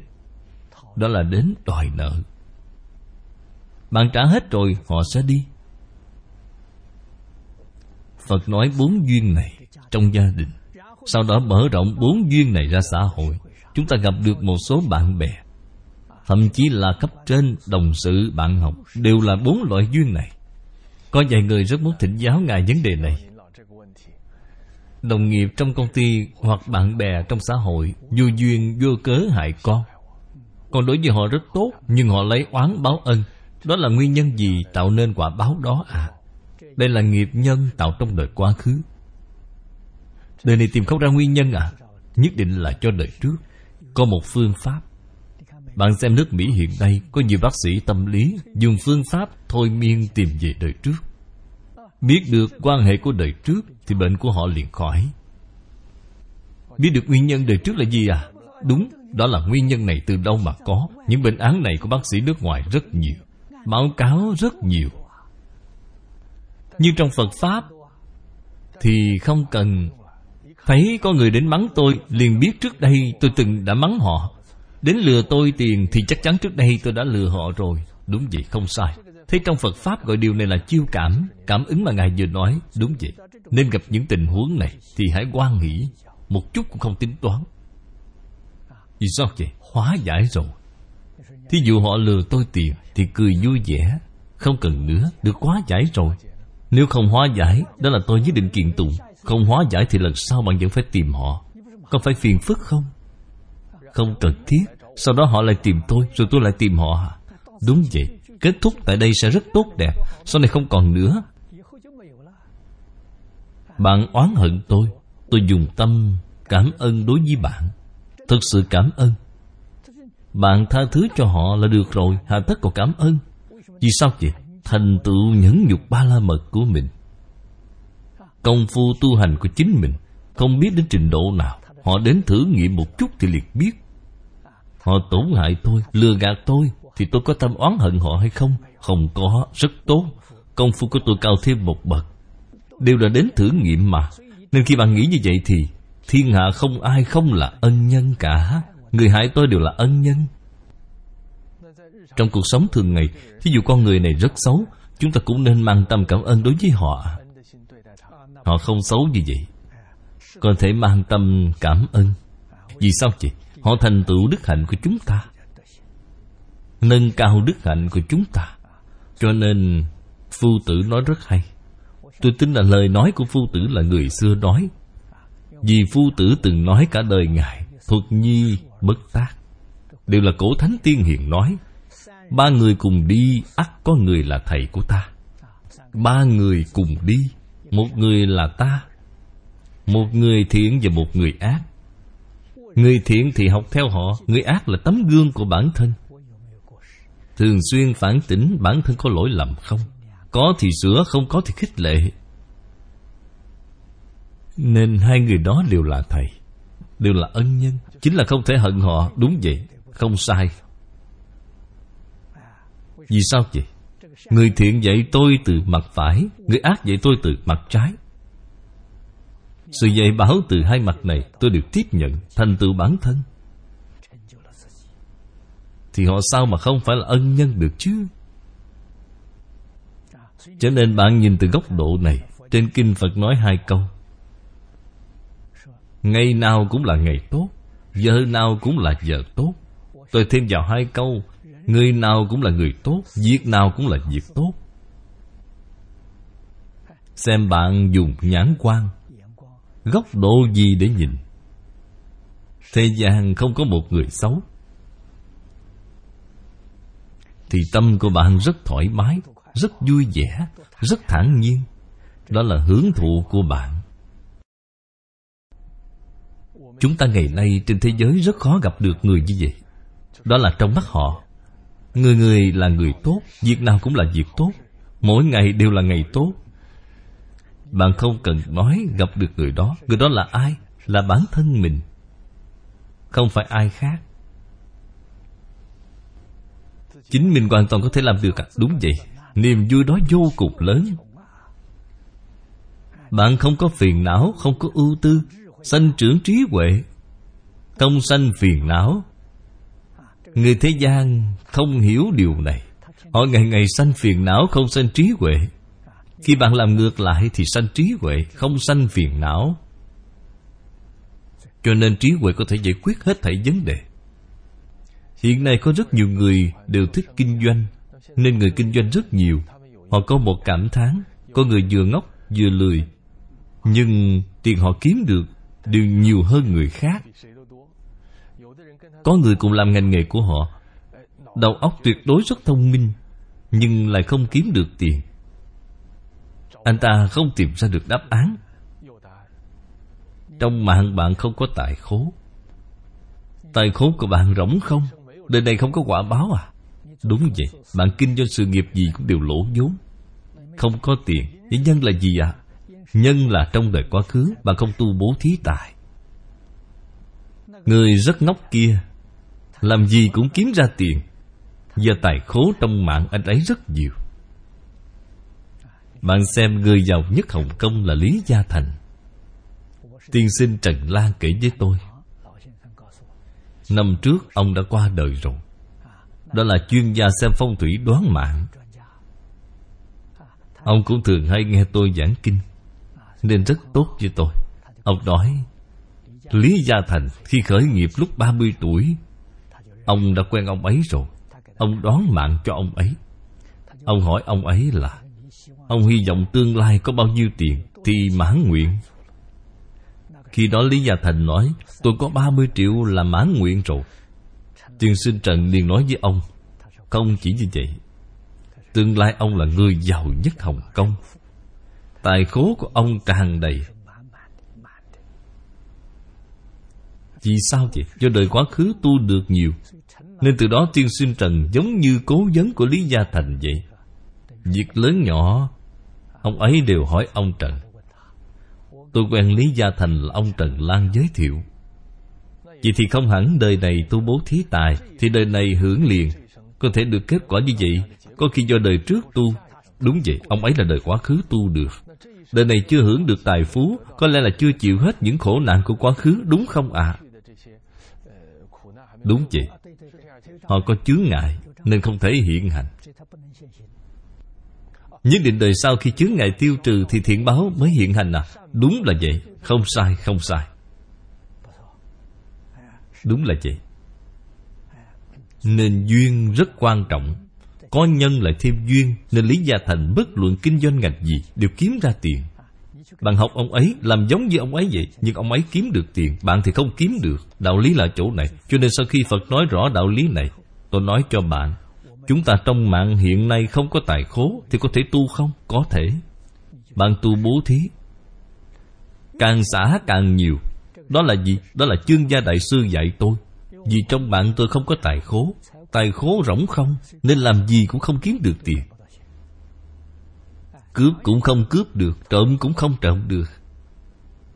Đó là đến đòi nợ. Bạn trả hết rồi, họ sẽ đi. Phật nói bốn duyên này trong gia đình. Sau đó mở rộng bốn duyên này ra xã hội Chúng ta gặp được một số bạn bè. Thậm chí là cấp trên, đồng sự, bạn học Đều là bốn loại duyên này. Có vài người rất muốn thỉnh giáo Ngài vấn đề này. Đồng nghiệp trong công ty hoặc bạn bè trong xã hội Vô duyên vô cớ hại con. Còn đối với họ rất tốt Nhưng họ lấy oán báo ân. Đó là nguyên nhân gì tạo nên quả báo đó à? Đây là nghiệp nhân tạo trong đời quá khứ. Đời này tìm không ra nguyên nhân à? Nhất định là cho đời trước. Có một phương pháp. Bạn xem nước Mỹ hiện nay Có nhiều bác sĩ tâm lý Dùng phương pháp thôi miên tìm về đời trước. Biết được quan hệ của đời trước Thì bệnh của họ liền khỏi. Biết được nguyên nhân đời trước là gì à? Đúng, đó là nguyên nhân này từ đâu mà có. Những bệnh án này của bác sĩ nước ngoài rất nhiều. Báo cáo rất nhiều. Nhưng trong Phật Pháp Thì không cần Thấy có người đến mắng tôi, Liền biết trước đây tôi từng đã mắng họ. Đến lừa tôi tiền Thì chắc chắn trước đây tôi đã lừa họ rồi. Đúng vậy, không sai. Thế trong Phật Pháp gọi điều này là chiêu cảm Cảm ứng mà Ngài vừa nói. Đúng vậy. Nên gặp những tình huống này Thì hãy quan nghĩ Một chút cũng không tính toán. Vì sao vậy? Hóa giải rồi. Thí dụ họ lừa tôi tiền Thì cười vui vẻ. Không cần nữa, Được hóa giải rồi. Nếu không hóa giải, Đó là tôi với định kiện tụng. Không hóa giải thì lần sau bạn vẫn phải tìm họ. Có phải phiền phức không? Không cần thiết. Sau đó họ lại tìm tôi, Rồi tôi lại tìm họ Đúng vậy. Kết thúc tại đây sẽ rất tốt đẹp. Sau này không còn nữa. Bạn oán hận tôi. Tôi dùng tâm cảm ơn đối với bạn. Thực sự cảm ơn. Bạn tha thứ cho họ là được rồi. Hà tất còn cảm ơn. Vì sao vậy? Thành tựu nhẫn nhục ba la mật của mình. Công phu tu hành của chính mình Không biết đến trình độ nào. Họ đến thử nghiệm một chút thì liền biết. Họ tổn hại tôi, lừa gạt tôi thì tôi có tâm oán hận họ hay không? Không có, rất tốt. Công phu của tôi cao thêm một bậc. Đều là đến thử nghiệm mà. Nên khi bạn nghĩ như vậy thì Thiên hạ không ai không là ân nhân cả. Người hại tôi đều là ân nhân. Trong cuộc sống thường ngày Ví dụ con người này rất xấu Chúng ta cũng nên mang tâm cảm ơn đối với họ. Họ không xấu như vậy. Còn thể mang tâm cảm ơn. Vì sao vậy? Họ thành tựu đức hạnh của chúng ta. Nâng cao đức hạnh của chúng ta. Cho nên, phu tử nói rất hay. Tôi tin là lời nói của phu tử là người xưa nói. Vì phu tử từng nói cả đời ngài, thuật nhi bất tác. Đều là cổ thánh tiên hiền nói. Ba người cùng đi, ắt có người là thầy của ta. Ba người cùng đi một người là ta, một người thiện và một người ác. Người thiện thì học theo họ, người ác là tấm gương của bản thân. Thường xuyên phản tỉnh, bản thân có lỗi lầm không? Có thì sửa, không có thì khích lệ. Nên hai người đó đều là thầy, Đều là ân nhân. Chính là không thể hận họ, Đúng vậy, Không sai. Vì sao vậy? Người thiện dạy tôi từ mặt phải, Người ác dạy tôi từ mặt trái. Sự dạy bảo từ hai mặt này Tôi được tiếp nhận, Thành tựu bản thân. Thì họ sao mà không phải là ân nhân được chứ? Cho nên bạn nhìn từ góc độ này, Trên Kinh Phật nói hai câu. Ngày nào cũng là ngày tốt, Giờ nào cũng là giờ tốt. Tôi thêm vào hai câu Người nào cũng là người tốt, Việc nào cũng là việc tốt. Xem bạn dùng nhãn quan Góc độ gì để nhìn? Thế gian không có một người xấu. Thì tâm của bạn rất thoải mái, Rất vui vẻ, Rất thản nhiên. Đó là hưởng thụ của bạn. Chúng ta ngày nay trên thế giới rất khó gặp được người như vậy. Đó là trong mắt họ. Người người là người tốt, Việc nào cũng là việc tốt. Mỗi ngày đều là ngày tốt. Bạn không cần nói gặp được người đó. Người đó là ai? Là bản thân mình. Không phải ai khác. Chính mình hoàn toàn có thể làm được à? Đúng vậy. Niềm vui đó vô cùng lớn. Bạn không có phiền não, Không có ưu tư. Sanh trưởng trí huệ. Không sanh phiền não. Người thế gian không hiểu điều này. Họ ngày ngày sanh phiền não, không sanh trí huệ. Khi bạn làm ngược lại thì sanh trí huệ, Không sanh phiền não. Cho nên trí huệ có thể giải quyết hết thảy vấn đề. Hiện nay có rất nhiều người đều thích kinh doanh, Nên người kinh doanh rất nhiều. Họ có một cảm thán, Có người vừa ngốc, vừa lười. Nhưng tiền họ kiếm được Đều nhiều hơn người khác. Có người cùng làm ngành nghề của họ. Đầu óc tuyệt đối rất thông minh, Nhưng lại không kiếm được tiền. Anh ta không tìm ra được đáp án. Trong mạng bạn không có tài khố. Tài khố của bạn rỗng không? Đời này không có quả báo à? Đúng vậy, Bạn kinh doanh sự nghiệp gì cũng đều lỗ vốn. Không có tiền Những nhân là gì ạ? À? Nhân là trong đời quá khứ, Bạn không tu bố thí tài. Người rất ngốc kia làm gì cũng kiếm ra tiền. Và tài khố trong mạng anh ấy rất nhiều. Bạn xem người giàu nhất Hồng Kông là Lý Gia Thành. Tiên sinh Trần Lan kể với tôi, Năm trước ông đã qua đời rồi. Đó là chuyên gia xem phong thủy đoán mạng. Ông cũng thường hay nghe tôi giảng kinh, Nên rất tốt với tôi. Ông nói, Lý Gia Thành khi khởi nghiệp lúc 30 tuổi Ông đã quen ông ấy rồi. Ông đoán mạng cho ông ấy. Ông hỏi ông ấy là, Ông hy vọng tương lai có bao nhiêu tiền Thì mãn nguyện? Khi đó Lý Gia Thành nói, Tôi có 30 triệu là mãn nguyện rồi. Tiên sinh Trần liền nói với ông, Không chỉ như vậy, Tương lai ông là người giàu nhất Hồng Kông. Tài khố của ông tràn đầy. Vì sao vậy? Do đời quá khứ tu được nhiều nên từ đó tiên sinh Trần giống như cố vấn của Lý Gia Thành vậy. Việc lớn nhỏ Ông ấy đều hỏi ông Trần. Tôi quen Lý Gia Thành là ông Trần Lan giới thiệu. Vậy thì không hẳn đời này tu bố thí tài Thì đời này hưởng liền. Có thể được kết quả như vậy Có khi do đời trước tu. Đúng vậy, ông ấy là đời quá khứ tu được. Đời này chưa hưởng được tài phú Có lẽ là chưa chịu hết những khổ nạn của quá khứ Đúng không ạ? À? Đúng vậy. Họ có chướng ngại Nên không thể hiện hành. Nhất định đời sau khi chướng ngại tiêu trừ Thì thiện báo mới hiện hành à? Đúng là vậy. Không sai không sai. Đúng là vậy. Nên duyên rất quan trọng. Có nhân lại thêm duyên, Nên Lý Gia Thành bất luận kinh doanh ngành gì Đều kiếm ra tiền bạn học ông ấy làm giống như ông ấy vậy, Nhưng ông ấy kiếm được tiền. Bạn thì không kiếm được. Đạo lý là chỗ này. Cho nên sau khi Phật nói rõ đạo lý này, Tôi nói cho bạn, Chúng ta trong mạng hiện nay không có tài khố Thì có thể tu không? Có thể. Bạn tu bố thí. Càng xả càng nhiều. Đó là gì? Đó là chương gia đại sư dạy tôi. Vì trong bạn tôi không có tài khố. Tài khố rỗng không? Nên làm gì cũng không kiếm được tiền. Cướp cũng không cướp được, Trộm cũng không trộm được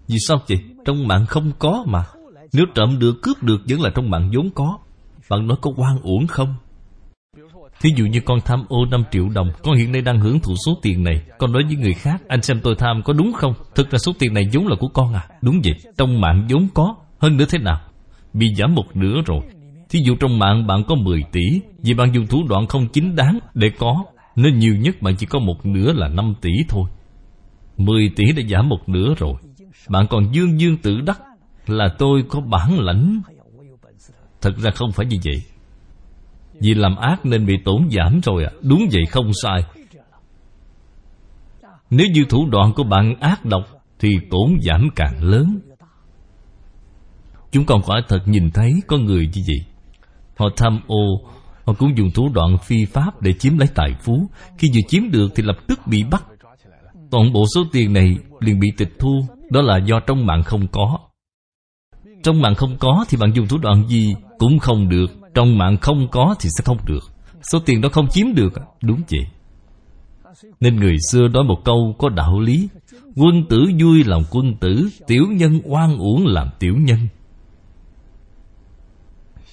Vì sao vậy? Trong mạng không có mà Nếu trộm được, cướp được, Vẫn là trong mạng vốn có Bạn nói có quan uổng không? Thí dụ như con tham ô 5 triệu đồng, Con hiện nay đang hưởng thụ số tiền này Con nói với người khác, Anh xem tôi tham có đúng không? Thực ra số tiền này vốn là của con à Đúng vậy, Trong mạng vốn có Hơn nữa thế nào? Bị giảm một nửa rồi Thí dụ trong mạng bạn có 10 tỷ, Vì bạn dùng thủ đoạn không chính đáng để có nên nhiều nhất bạn chỉ có một nửa là 5 tỷ thôi. 10 tỷ đã giảm một nửa rồi. Bạn còn dương dương tự đắc Là tôi có bản lãnh. Thật ra không phải như vậy. Vì làm ác nên bị tổn giảm rồi à Đúng vậy, không sai. Nếu như thủ đoạn của bạn ác độc Thì tổn giảm càng lớn. Chúng con quả thật nhìn thấy có người như vậy. Họ tham ô Họ cũng dùng thủ đoạn phi pháp để chiếm lấy tài phú. Khi vừa chiếm được thì lập tức bị bắt. Toàn bộ số tiền này liền bị tịch thu. Đó là do trong mạng không có. Trong mạng không có thì bạn dùng thủ đoạn gì cũng không được. Trong mạng không có thì sẽ không được. Số tiền đó không chiếm được, Đúng vậy. Nên người xưa nói một câu có đạo lý. Quân tử vui làm quân tử, Tiểu nhân oan uổng làm tiểu nhân.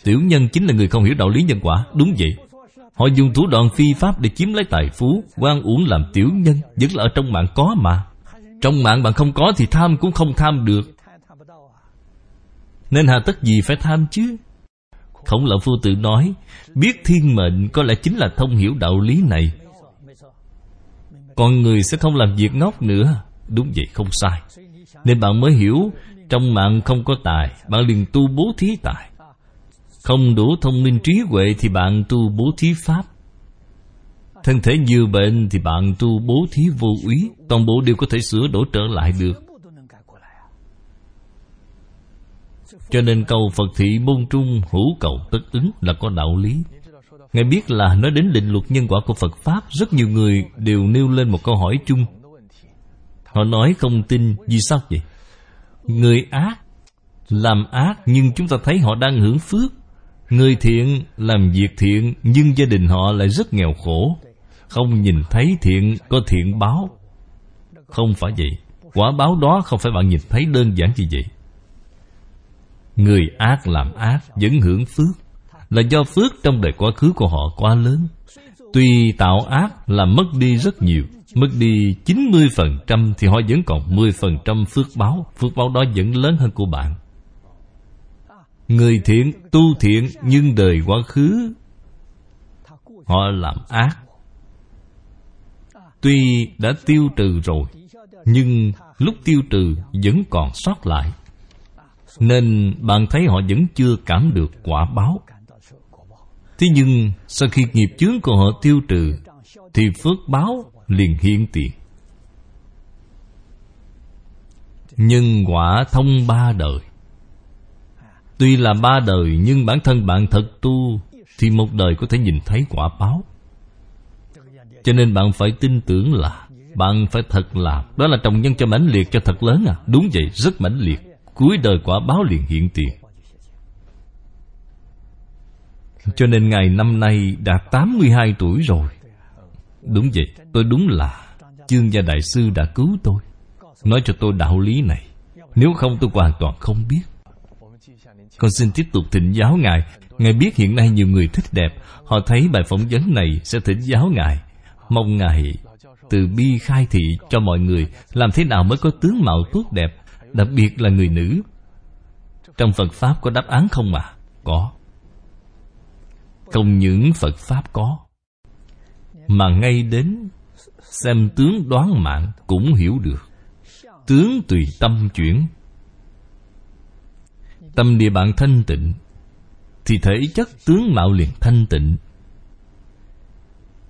Tiểu nhân chính là người không hiểu đạo lý nhân quả. Đúng vậy. Họ dùng thủ đoạn phi pháp để chiếm lấy tài phú, quan uổng làm tiểu nhân, Vẫn là ở trong mạng có mà. Trong mạng bạn không có thì tham cũng không tham được. Nên hà tất gì phải tham chứ? Khổng lão phu tự nói, Biết thiên mệnh có lẽ chính là thông hiểu đạo lý này. Con người sẽ không làm việc ngốc nữa. Đúng vậy, không sai. Nên bạn mới hiểu, Trong mạng không có tài, Bạn liền tu bố thí tài. Không đủ thông minh trí huệ Thì bạn tu bố thí pháp. Thân thể nhiều bệnh Thì bạn tu bố thí vô úy Toàn bộ đều có thể sửa đổi trở lại được. Cho nên cầu Phật thị môn trung hữu cầu tất ứng là có đạo lý. Ngài biết là nói đến định luật nhân quả của Phật Pháp, Rất nhiều người đều nêu lên một câu hỏi chung. Họ nói không tin, Vì sao vậy? Người ác Làm ác nhưng chúng ta thấy họ đang hưởng phước. Người thiện làm việc thiện, Nhưng gia đình họ lại rất nghèo khổ. Không nhìn thấy thiện, có thiện báo. Không phải vậy. Quả báo đó không phải bạn nhìn thấy đơn giản như vậy. Người ác làm ác, vẫn hưởng phước, Là do phước trong đời quá khứ của họ quá lớn. Tuy tạo ác là mất đi rất nhiều, Mất đi 90% thì họ vẫn còn 10% phước báo. Phước báo đó vẫn lớn hơn của bạn. Người thiện, tu thiện nhưng đời quá khứ. Họ làm ác. Tuy đã tiêu trừ rồi Nhưng lúc tiêu trừ vẫn còn sót lại. Nên bạn thấy họ vẫn chưa cảm được quả báo. Thế nhưng sau khi nghiệp chướng của họ tiêu trừ Thì phước báo liền hiện tiền nhân quả thông ba đời tuy là ba đời nhưng bản thân bạn thật tu thì một đời có thể nhìn thấy quả báo. Cho nên bạn phải tin tưởng là bạn phải thật làm đó là trồng nhân cho mãnh liệt cho thật lớn à. Đúng vậy rất mãnh liệt. Cuối đời quả báo liền hiện tiền. Cho nên ngày năm nay đã 82 tuổi rồi. Đúng vậy, tôi đúng là Chương gia đại sư đã cứu tôi. Nói cho tôi đạo lý này. Nếu không tôi hoàn toàn không biết. Con xin tiếp tục thỉnh giáo Ngài. Ngài biết hiện nay nhiều người thích đẹp. Họ thấy bài phỏng vấn này sẽ thỉnh giáo Ngài. Mong Ngài từ bi khai thị cho mọi người, Làm thế nào mới có tướng mạo tốt đẹp, Đặc biệt là người nữ. Trong Phật Pháp có đáp án không mà? Có. Không những Phật Pháp có. Mà ngay đến xem tướng đoán mạng cũng hiểu được. Tướng tùy tâm chuyển tâm địa bạn thanh tịnh thì thể chất tướng mạo liền thanh tịnh.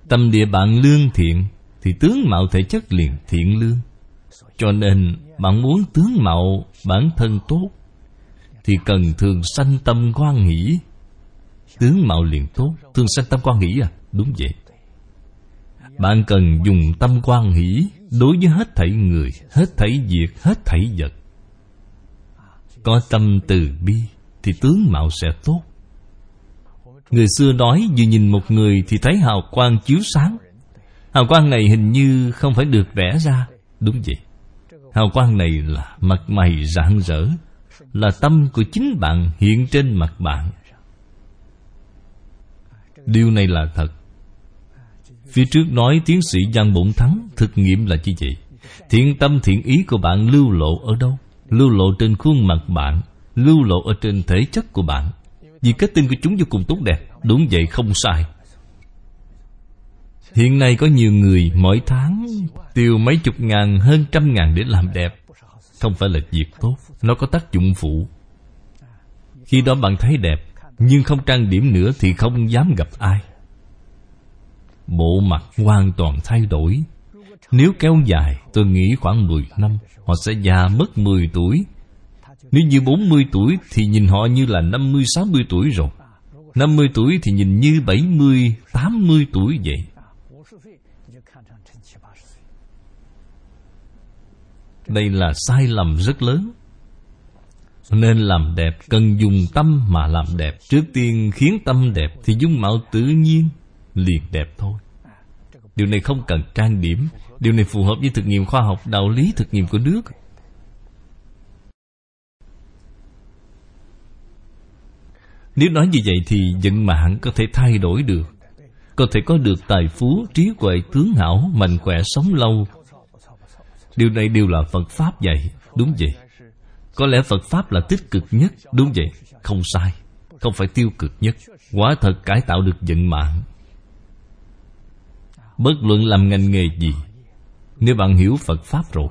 Tâm địa bạn lương thiện thì tướng mạo thể chất liền thiện lương. Cho nên bạn muốn tướng mạo bản thân tốt thì cần thường sanh tâm quan hỷ. Tướng mạo liền tốt thường sanh tâm quan hỷ à? Đúng vậy. Bạn cần dùng tâm quan hỷ Đối với hết thảy người Hết thảy việc, hết thảy vật. Có tâm từ bi, Thì tướng mạo sẽ tốt. Người xưa nói Vừa nhìn một người thì thấy hào quang chiếu sáng. Hào quang này hình như không phải được vẽ ra, Đúng vậy. Hào quang này là mặt mày rạng rỡ, Là tâm của chính bạn hiện trên mặt bạn. Điều này là thật. Phía trước nói tiến sĩ Giang Bổn Thắng Thực nghiệm là như vậy. Thiện tâm thiện ý của bạn lưu lộ ở đâu? Lưu lộ trên khuôn mặt bạn, Lưu lộ ở trên thể chất của bạn. Vì kết tinh của chúng vô cùng tốt đẹp, Đúng vậy, không sai. Hiện nay có nhiều người mỗi tháng Tiêu mấy chục ngàn, hơn trăm ngàn để làm đẹp. Không phải là việc tốt, Nó có tác dụng phụ. Khi đó bạn thấy đẹp, Nhưng không trang điểm nữa thì không dám gặp ai. Bộ mặt hoàn toàn thay đổi. Nếu kéo dài tôi nghĩ khoảng 10 năm Họ sẽ già mất 10 tuổi. Nếu như 40 tuổi Thì nhìn họ như là 50-60 tuổi rồi. 50 tuổi thì nhìn như 70, 80 tuổi vậy. Đây là sai lầm rất lớn. Nên làm đẹp cần dùng tâm mà làm đẹp. Trước tiên khiến tâm đẹp Thì dung mạo tự nhiên liền đẹp thôi. Điều này không cần trang điểm Điều này phù hợp với thực nghiệm khoa học Đạo lý thực nghiệm của nước. Nếu nói như vậy thì vận mạng có thể thay đổi được. Có thể có được tài phú, trí huệ, tướng hảo, mạnh khỏe, sống lâu. Điều này đều là Phật Pháp dạy Đúng vậy. Có lẽ Phật Pháp là tích cực nhất Đúng vậy, không sai Không phải tiêu cực nhất. Quả thật cải tạo được vận mạng. Bất luận làm ngành nghề gì nếu bạn hiểu Phật Pháp rồi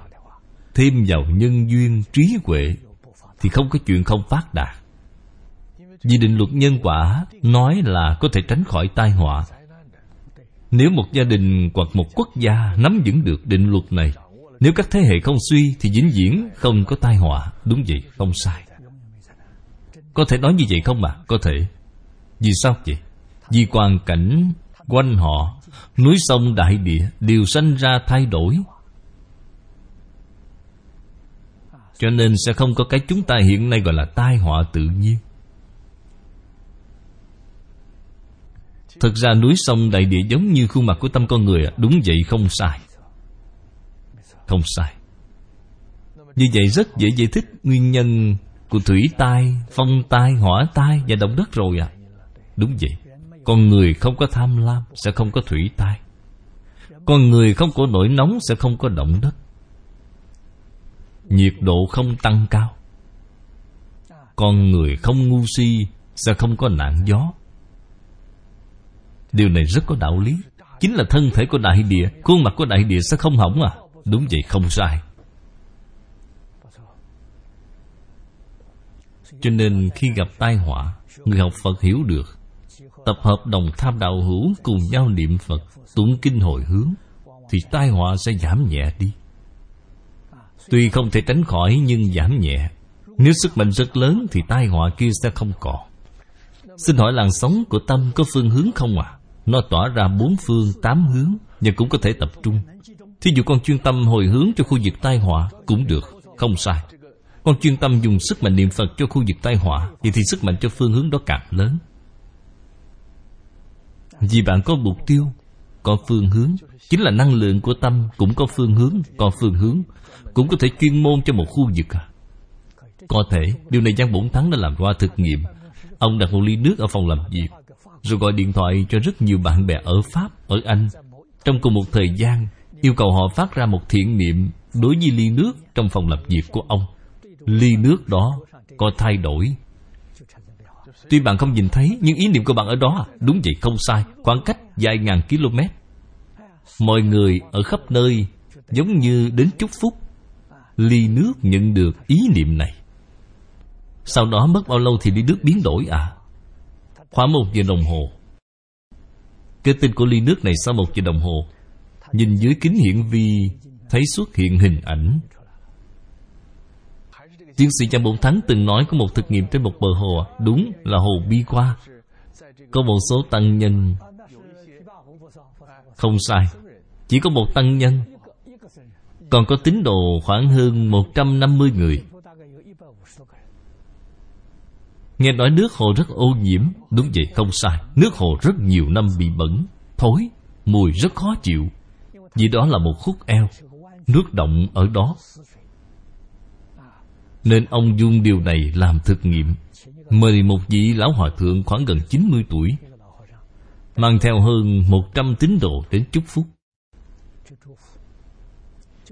Thêm vào nhân duyên trí huệ Thì không có chuyện không phát đạt. Vì định luật nhân quả Nói là có thể tránh khỏi tai họa. Nếu một gia đình hoặc một quốc gia Nắm vững được định luật này Nếu các thế hệ không suy Thì vĩnh viễn không có tai họa. Đúng vậy, không sai. Có thể nói như vậy không mà? Có thể. Vì sao vậy? Vì hoàn cảnh quanh họ, núi sông đại địa đều sanh ra thay đổi. Cho nên sẽ không có cái chúng ta hiện nay gọi là tai họa tự nhiên. Thực ra núi sông đại địa giống như khuôn mặt của tâm con người đúng vậy, không sai. Không sai. Như vậy rất dễ giải thích nguyên nhân của thủy tai, phong tai, hỏa tai và động đất rồi à đúng vậy con người không có tham lam Sẽ không có thủy tai. Con người không có nổi nóng Sẽ không có động đất. Nhiệt độ không tăng cao. Con người không ngu si Sẽ không có nạn gió. Điều này rất có đạo lý. Chính là thân thể của đại địa, Khuôn mặt của đại địa sẽ không hỏng à. Đúng vậy, không sai. Cho nên khi gặp tai họa, Người học Phật hiểu được Tập hợp đồng tham đạo hữu cùng nhau niệm Phật Tụng kinh hồi hướng Thì tai họa sẽ giảm nhẹ đi. Tuy không thể tránh khỏi nhưng giảm nhẹ. Nếu sức mạnh rất lớn thì tai họa kia sẽ không còn. Xin hỏi làn sóng của tâm có phương hướng không ạ? À? Nó tỏa ra bốn phương tám hướng Nhưng cũng có thể tập trung. Thí dụ con chuyên tâm hồi hướng cho khu vực tai họa Cũng được, không sai. Con chuyên tâm dùng sức mạnh niệm Phật cho khu vực tai họa Vậy thì sức mạnh cho phương hướng đó càng lớn vì bạn có mục tiêu Có phương hướng Chính là năng lượng của tâm Cũng có phương hướng Có phương hướng Cũng có thể chuyên môn cho một khu vực à. Có thể Điều này Giang Bổn Thắng đã làm qua thực nghiệm. Ông đặt một ly nước ở phòng làm việc Rồi gọi điện thoại cho rất nhiều bạn bè ở Pháp, ở Anh. Trong cùng một thời gian Yêu cầu họ phát ra một thiện niệm Đối với ly nước trong phòng làm việc của ông. Ly nước đó có thay đổi Tuy bạn không nhìn thấy, Nhưng ý niệm của bạn ở đó, Đúng vậy, không sai. Khoảng cách vài ngàn km. Mọi người ở khắp nơi Giống như đến chúc phúc. Ly nước nhận được ý niệm này. Sau đó mất bao lâu thì ly nước biến đổi à? Khoảng một giờ đồng hồ. Cái tên của ly nước này sau một giờ đồng hồ. Nhìn dưới kính hiển vi, Thấy xuất hiện hình ảnh. Tiến sĩ Cha Bổn Thắng từng nói có một thực nghiệm trên một bờ hồ, Đúng là hồ Bi Qua. Có một số tăng nhân. Không sai, Chỉ có một tăng nhân. Còn có tín đồ khoảng hơn 150 người. Nghe nói nước hồ rất ô nhiễm. Đúng vậy, không sai. Nước hồ rất nhiều năm bị bẩn, Thối, Mùi rất khó chịu. Vì đó là một khúc eo. Nước động ở đó nên ông dùng điều này làm thực nghiệm. Mời một vị lão hòa thượng khoảng gần 90 tuổi Mang theo hơn 100 tín đồ đến chúc phúc.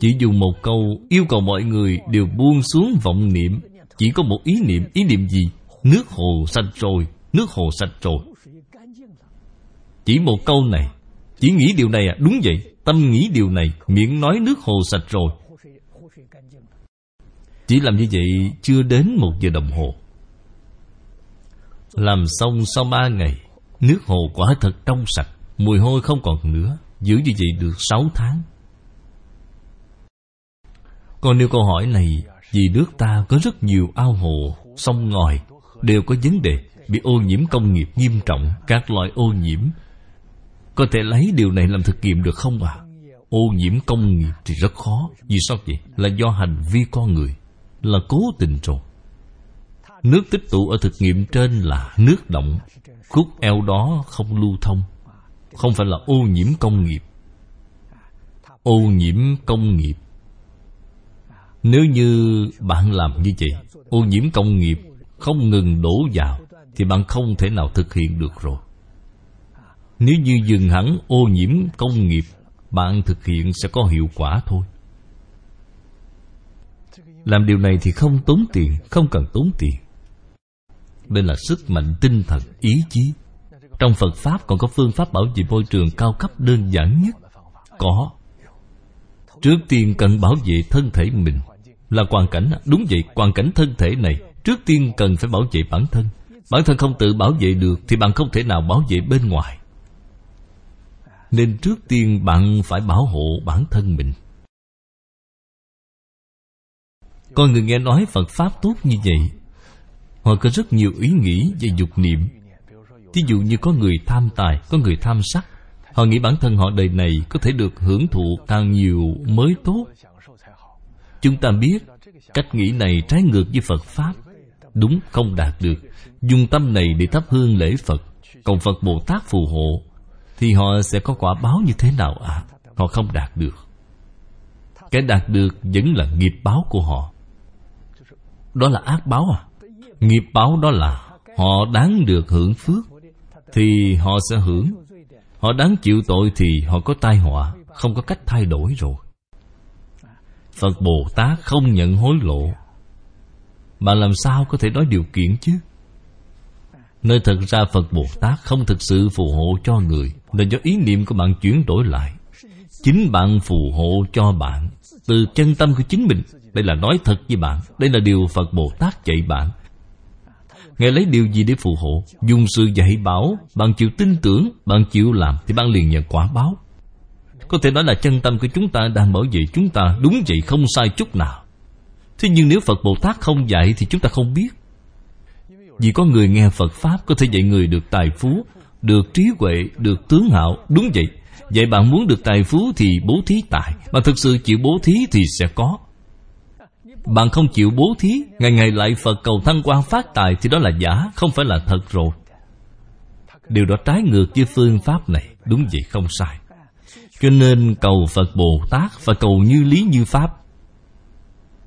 Chỉ dùng một câu yêu cầu mọi người đều buông xuống vọng niệm. Chỉ có một ý niệm, ý niệm gì? Nước hồ sạch rồi, nước hồ sạch rồi. Chỉ một câu này Chỉ nghĩ điều này à, đúng vậy Tâm nghĩ điều này, miệng nói nước hồ sạch rồi chỉ làm như vậy chưa đến một giờ đồng hồ Làm xong sau ba ngày Nước hồ quả thật trong sạch Mùi hôi không còn nữa Giữ như vậy được sáu tháng còn nếu câu hỏi này Vì nước ta có rất nhiều ao hồ, sông ngòi Đều có vấn đề Bị ô nhiễm công nghiệp nghiêm trọng Các loại ô nhiễm Có thể lấy điều này làm thực nghiệm được không ạ? À? Ô nhiễm công nghiệp thì rất khó Vì sao vậy? Là do hành vi con người là cố tình rồi. Nước tích tụ ở thực nghiệm trên là nước động. Khúc eo đó không lưu thông. Không phải là ô nhiễm công nghiệp. Ô nhiễm công nghiệp. Nếu như bạn làm như vậy, Ô nhiễm công nghiệp Không ngừng đổ vào, Thì bạn không thể nào thực hiện được rồi. Nếu như dừng hẳn ô nhiễm công nghiệp, Bạn thực hiện sẽ có hiệu quả thôi. Làm điều này thì không tốn tiền Không cần tốn tiền. Đây là sức mạnh tinh thần, ý chí. Trong Phật Pháp còn có phương pháp bảo vệ môi trường cao cấp đơn giản nhất. Có. Trước tiên cần bảo vệ thân thể mình. Là hoàn cảnh Đúng vậy, hoàn cảnh thân thể này Trước tiên cần phải bảo vệ bản thân. Bản thân không tự bảo vệ được Thì bạn không thể nào bảo vệ bên ngoài. Nên trước tiên bạn phải bảo hộ bản thân mình. Con người nghe nói Phật Pháp tốt như vậy. Họ có rất nhiều ý nghĩ về dục niệm. Ví dụ như có người tham tài, Có người tham sắc. Họ nghĩ bản thân họ đời này Có thể được hưởng thụ càng nhiều mới tốt. Chúng ta biết Cách nghĩ này trái ngược với Phật Pháp. Đúng không đạt được. Dùng tâm này để thắp hương lễ Phật. Cầu Phật Bồ Tát phù hộ, Thì họ sẽ có quả báo như thế nào ạ? À? Họ không đạt được. Cái đạt được vẫn là nghiệp báo của họ. Đó là ác báo à? Nghiệp báo đó là Họ đáng được hưởng phước, Thì họ sẽ hưởng. Họ đáng chịu tội thì họ có tai họa, Không có cách thay đổi rồi. Phật Bồ Tát không nhận hối lộ. Bạn làm sao có thể nói điều kiện chứ? Nơi thật ra Phật Bồ Tát không thực sự phù hộ cho người Là do ý niệm của bạn chuyển đổi lại. Chính bạn phù hộ cho bạn Từ chân tâm của chính mình. Đây là nói thật với bạn. Đây là điều Phật Bồ Tát dạy bạn. Ngài lấy điều gì để phù hộ? Dùng sự dạy bảo. Bạn chịu tin tưởng. Bạn chịu làm Thì bạn liền nhận quả báo. Có thể nói là chân tâm của chúng ta đang bảo vệ chúng ta Đúng vậy, không sai chút nào. Thế nhưng nếu Phật Bồ Tát không dạy Thì chúng ta không biết. Vì có người nghe Phật Pháp, Có thể dạy người được tài phú, Được trí huệ, Được tướng hạo Đúng vậy. Vậy bạn muốn được tài phú thì bố thí tài. Mà thực sự chịu bố thí thì sẽ có bạn không chịu bố thí, Ngày ngày lại Phật cầu thăng quan phát tài Thì đó là giả, Không phải là thật rồi. Điều đó trái ngược với phương pháp này, Đúng vậy, không sai. Cho nên cầu Phật Bồ Tát và cầu như lý như pháp.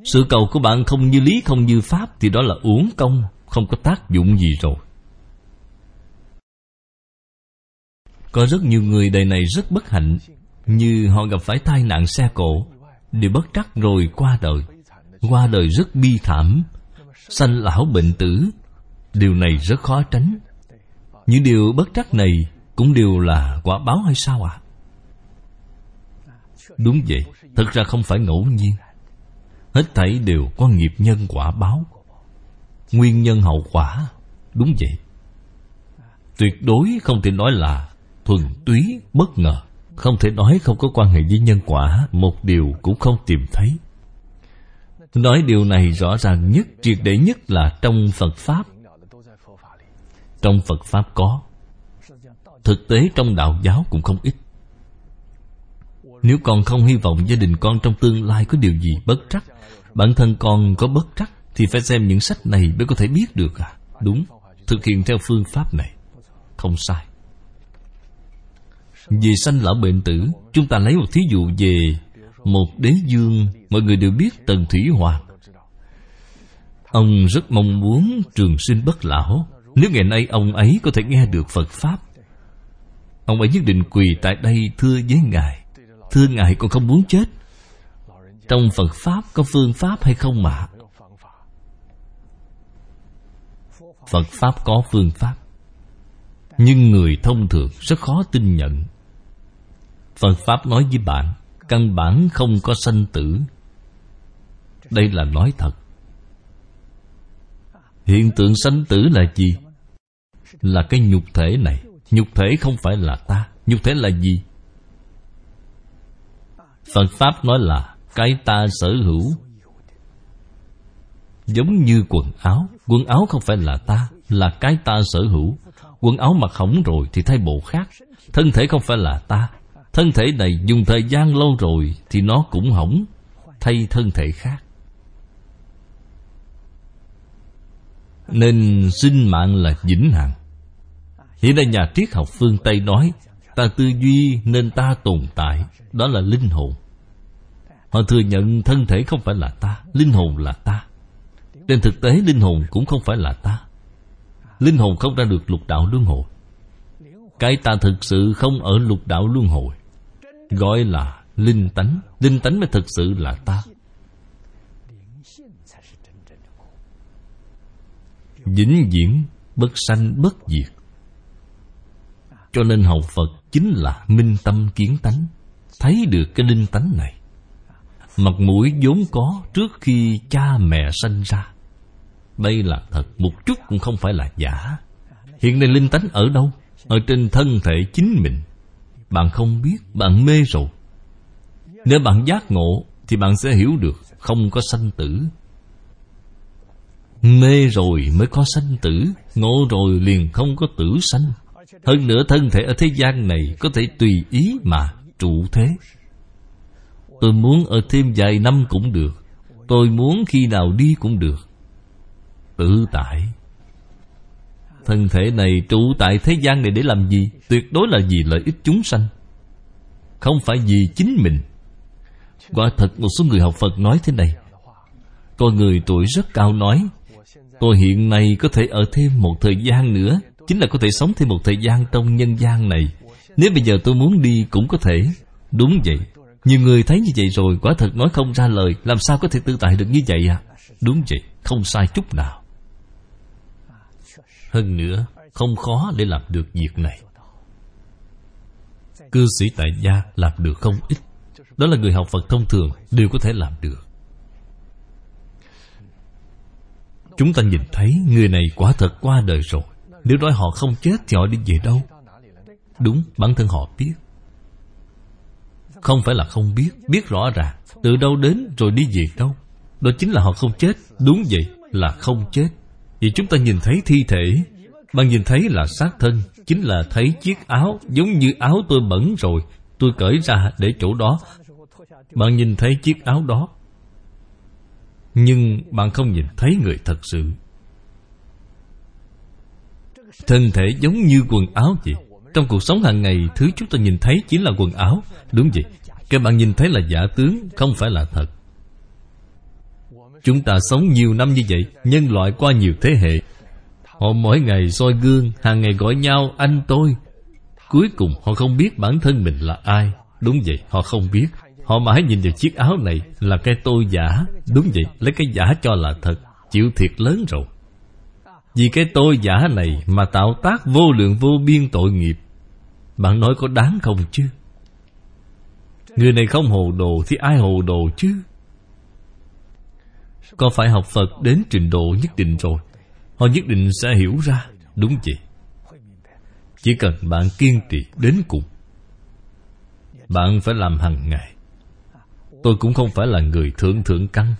Sự cầu của bạn không như lý, không như pháp Thì đó là uổng công, Không có tác dụng gì rồi. Có rất nhiều người đời này rất bất hạnh, Như họ gặp phải tai nạn xe cộ, Đều bất trắc rồi qua đời qua đời rất bi thảm, sanh lão bệnh tử. Điều này rất khó tránh. Những điều bất trắc này cũng đều là quả báo hay sao ạ? À? đúng vậy, thật ra không phải ngẫu nhiên. Hết thảy đều có nghiệp nhân quả báo. Nguyên nhân hậu quả, đúng vậy. Tuyệt đối không thể nói là thuần túy, bất ngờ. Không thể nói không có quan hệ với nhân quả, một điều cũng không tìm thấy. Nói điều này rõ ràng nhất, triệt để nhất là trong Phật Pháp. Trong Phật Pháp có. Thực tế trong đạo giáo cũng không ít. Nếu con không hy vọng gia đình con trong tương lai có điều gì bất trắc, bản thân con có bất trắc, thì phải xem những sách này mới có thể biết được à. Đúng, thực hiện theo phương pháp này. Không sai. Vì sanh lão bệnh tử, chúng ta lấy một thí dụ về một đế dương, Mọi người đều biết Tần Thủy Hoàng. Ông rất mong muốn trường sinh bất lão. Nếu ngày nay ông ấy có thể nghe được Phật Pháp, Ông ấy nhất định quỳ tại đây thưa với Ngài. Thưa Ngài con không muốn chết. Trong Phật Pháp có phương pháp hay không mà? Phật Pháp có phương pháp, Nhưng người thông thường rất khó tin nhận. Phật Pháp nói với bạn căn bản không có sanh tử. Đây là nói thật. Hiện tượng sanh tử là gì? Là cái nhục thể này. Nhục thể không phải là ta. Nhục thể là gì? Phật pháp nói là cái ta sở hữu. Giống như quần áo. Quần áo không phải là ta, là cái ta sở hữu. Quần áo mặc hỏng rồi thì thay bộ khác. Thân thể không phải là ta thân thể này dùng thời gian lâu rồi thì nó cũng hỏng, thay thân thể khác. Nên sinh mạng là vĩnh hằng. Hiện nay nhà triết học phương tây nói, ta tư duy nên ta tồn tại, đó là linh hồn. Họ thừa nhận thân thể không phải là ta, linh hồn là ta. Trên thực tế, linh hồn cũng không phải là ta. Linh hồn không ra được lục đạo luân hồi. Cái ta thực sự không ở lục đạo luân hồi. Gọi là linh tánh. Linh tánh mới thực sự là ta. Vĩnh viễn bất sanh bất diệt. Cho nên hậu Phật chính là minh tâm kiến tánh. Thấy được cái linh tánh này, Mặt mũi vốn có trước khi cha mẹ sanh ra. Đây là thật, Một chút cũng không phải là giả. Hiện nay linh tánh ở đâu? Ở trên thân thể chính mình. Bạn không biết, bạn mê rồi. Nếu bạn giác ngộ Thì bạn sẽ hiểu được Không có sanh tử. Mê rồi mới có sanh tử Ngộ rồi liền không có tử sanh. Hơn nữa thân thể ở thế gian này Có thể tùy ý mà trụ thế. Tôi muốn ở thêm vài năm cũng được. Tôi muốn khi nào đi cũng được. Tự tại thân thể này trụ tại thế gian này để làm gì? Tuyệt đối là vì lợi ích chúng sanh. Không phải vì chính mình. Quả thật một số người học phật nói thế này. Có người tuổi rất cao nói, tôi hiện nay có thể ở thêm một thời gian nữa, chính là có thể sống thêm một thời gian trong nhân gian này. Nếu bây giờ tôi muốn đi cũng có thể. Đúng vậy. Nhiều người thấy như vậy rồi, quả thật nói không ra lời, làm sao có thể tự tại được như vậy à? Đúng vậy, không sai chút nào hơn nữa Không khó để làm được việc này. Cư sĩ tại gia làm được không ít. Đó là người học Phật thông thường Đều có thể làm được. Chúng ta nhìn thấy người này quả thật qua đời rồi. Nếu nói họ không chết thì họ đi về đâu? Đúng, bản thân họ biết. Không phải là không biết Biết rõ ràng. Từ đâu đến rồi đi về đâu? Đó chính là họ không chết. Đúng vậy là không chết vì chúng ta nhìn thấy thi thể Bạn nhìn thấy là xác thân, Chính là thấy chiếc áo, Giống như áo tôi bẩn rồi, Tôi cởi ra để chỗ đó. Bạn nhìn thấy chiếc áo đó, Nhưng bạn không nhìn thấy người thật sự. Thân thể giống như quần áo vậy. Trong cuộc sống hàng ngày, Thứ chúng ta nhìn thấy chính là quần áo, Đúng vậy. Các bạn nhìn thấy là giả tướng, Không phải là thật. Chúng ta sống nhiều năm như vậy, Nhân loại qua nhiều thế hệ. Họ mỗi ngày soi gương, Hàng ngày gọi nhau, anh tôi. Cuối cùng họ không biết bản thân mình là ai. Đúng vậy, họ không biết. Họ mãi nhìn vào chiếc áo này Là cái tôi giả. Đúng vậy, lấy cái giả cho là thật. Chịu thiệt lớn rồi. Vì cái tôi giả này Mà tạo tác vô lượng vô biên tội nghiệp. Bạn nói có đáng không chứ? Người này không hồ đồ Thì ai hồ đồ chứ? Có phải học Phật đến trình độ nhất định rồi? Họ nhất định sẽ hiểu ra Đúng vậy. Chỉ cần bạn kiên trì đến cùng Bạn phải làm hàng ngày. Tôi cũng không phải là người thượng thượng căn.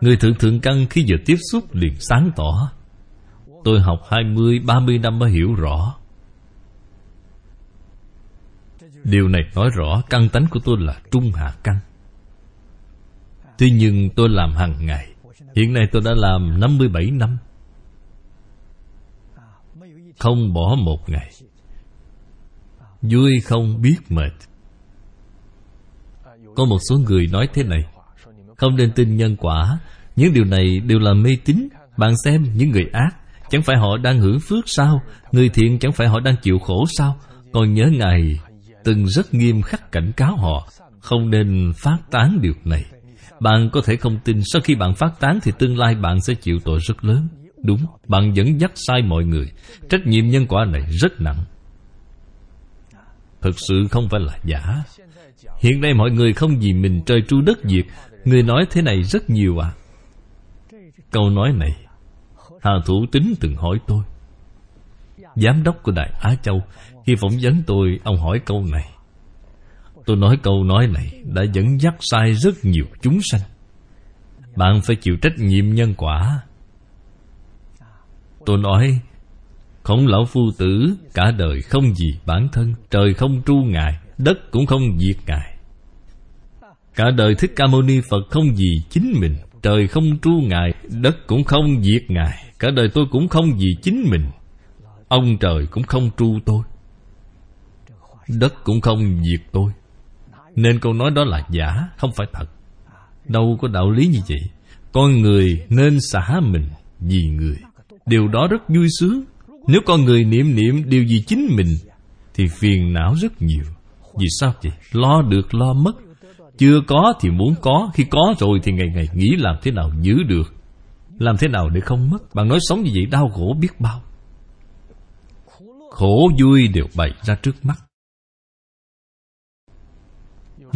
Người thượng thượng căn khi vừa tiếp xúc liền sáng tỏ. Tôi học 20, 30 năm mới hiểu rõ. Điều này nói rõ căn tánh của tôi là trung hạ căn. Tuy nhưng tôi làm hàng ngày Hiện nay tôi đã làm 57 năm. Không bỏ một ngày. Vui không biết mệt. Có một số người nói thế này. Không nên tin nhân quả. Những điều này đều là mê tín. Bạn xem những người ác. Chẳng phải họ đang hưởng phước sao? Người thiện chẳng phải họ đang chịu khổ sao? Còn nhớ Ngài Từng rất nghiêm khắc cảnh cáo họ. Không nên phát tán điều này bạn có thể không tin Sau khi bạn phát tán Thì tương lai bạn sẽ chịu tội rất lớn. Đúng, bạn dẫn dắt sai mọi người. Trách nhiệm nhân quả này rất nặng. Thực sự không phải là giả. Hiện nay mọi người không vì mình trời tru đất diệt. Người nói thế này rất nhiều à. Câu nói này Hà Thủ Tính từng hỏi tôi. Giám đốc của Đại Á Châu Khi phỏng vấn tôi Ông hỏi câu này. Tôi nói câu nói này Đã dẫn dắt sai rất nhiều chúng sanh. Bạn phải chịu trách nhiệm nhân quả. Tôi nói Khổng lão phu tử, Cả đời không gì bản thân, Trời không tru ngài, Đất cũng không diệt ngài. Cả đời Thích Ca Mâu Ni Phật không gì chính mình, Trời không tru ngài, Đất cũng không diệt ngài. Cả đời tôi cũng không gì chính mình, Ông trời cũng không tru tôi, Đất cũng không diệt tôi. Nên câu nói đó là giả, Không phải thật. Đâu có đạo lý như vậy. Con người nên xả mình vì người. Điều đó rất vui sướng. Nếu con người niệm niệm điều gì chính mình, Thì phiền não rất nhiều. Vì sao vậy? Lo được, lo mất. Chưa có thì muốn có. Khi có rồi thì ngày ngày nghĩ làm thế nào giữ được. Làm thế nào để không mất? Bạn nói sống như vậy đau khổ biết bao. Khổ vui đều bày ra trước mắt.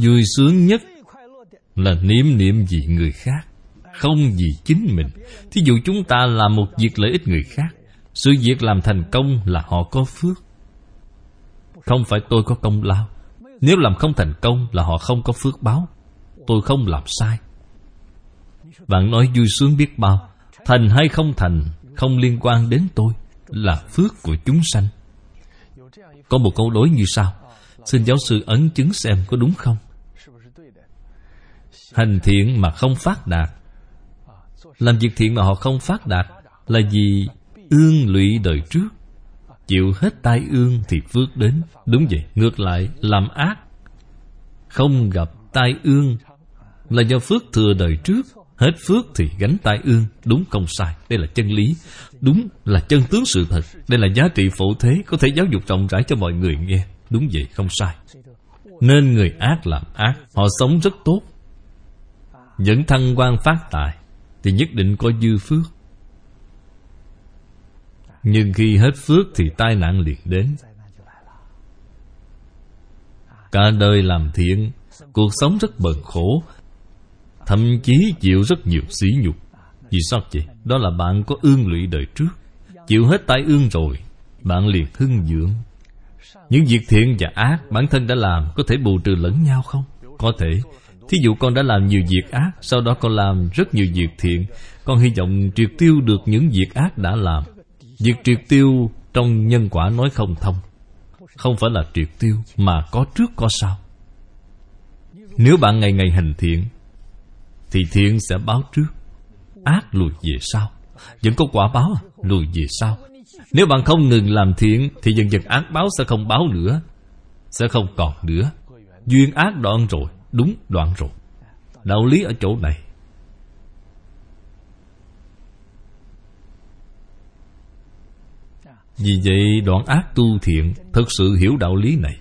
Vui sướng nhất là niệm niệm vì người khác, Không vì chính mình. Thí dụ chúng ta làm một việc lợi ích người khác, Sự việc làm thành công là họ có phước. Không phải tôi có công lao. Nếu làm không thành công là họ không có phước báo. Tôi không làm sai. Bạn nói vui sướng biết bao, Thành hay không thành, Không liên quan đến tôi, Là phước của chúng sanh. Có một câu đối như sau, Xin giáo sư ấn chứng xem có đúng không? Hành thiện mà không phát đạt. Làm việc thiện mà họ không phát đạt Là vì ương lụy đời trước. Chịu hết tai ương thì phước đến. Đúng vậy, ngược lại làm ác Không gặp tai ương Là do phước thừa đời trước. Hết phước thì gánh tai ương. Đúng không sai, đây là chân lý. Đúng là chân tướng sự thật. Đây là giá trị phổ thế Có thể giáo dục rộng rãi cho mọi người nghe. Đúng vậy, không sai. Nên người ác làm ác Họ sống rất tốt những thăng quan phát tài, Thì nhất định có dư phước. Nhưng khi hết phước thì tai nạn liền đến. Cả đời làm thiện, Cuộc sống rất bần khổ, Thậm chí chịu rất nhiều sỉ nhục. Vì sao vậy? Đó là bạn có ương lụy đời trước. Chịu hết tai ương rồi, Bạn liền hưng dưỡng. Những việc thiện và ác Bản thân đã làm Có thể bù trừ lẫn nhau không? Có thể. Thí dụ con đã làm nhiều việc ác, Sau đó con làm rất nhiều việc thiện. Con hy vọng triệt tiêu được những việc ác đã làm. Việc triệt tiêu trong nhân quả nói không thông. Không phải là triệt tiêu, Mà có trước có sau. Nếu bạn ngày ngày hành thiện, Thì thiện sẽ báo trước. Ác lùi về sau. Vẫn có quả báo à, lùi về sau. Nếu bạn không ngừng làm thiện, Thì dần dần ác báo sẽ không báo nữa, Sẽ không còn nữa. Duyên ác đoạn rồi. Đúng đoạn rồi. Đạo lý ở chỗ này. Vì vậy, đoạn ác tu thiện Thực sự hiểu đạo lý này,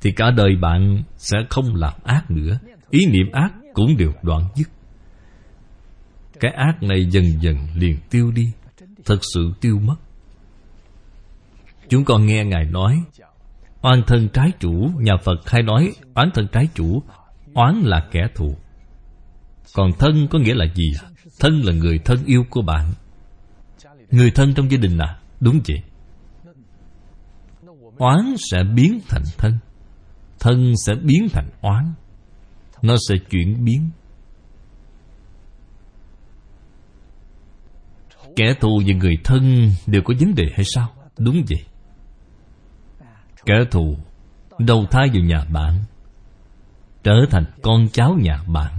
Thì cả đời bạn sẽ không làm ác nữa. Ý niệm ác cũng đều đoạn dứt. Cái ác này dần dần liền tiêu đi, Thật sự tiêu mất. Chúng con nghe Ngài nói, Oan thân trái chủ, Nhà Phật hay nói oán thân trái chủ Oán là kẻ thù. Còn thân có nghĩa là gì? Thân là người thân yêu của bạn. Người thân trong gia đình à? Đúng vậy. Oán sẽ biến thành thân. Thân sẽ biến thành oán. Nó sẽ chuyển biến. Kẻ thù và người thân đều có vấn đề hay sao? Đúng vậy. Kẻ thù đầu thai vào nhà bạn trở thành con cháu nhà bạn.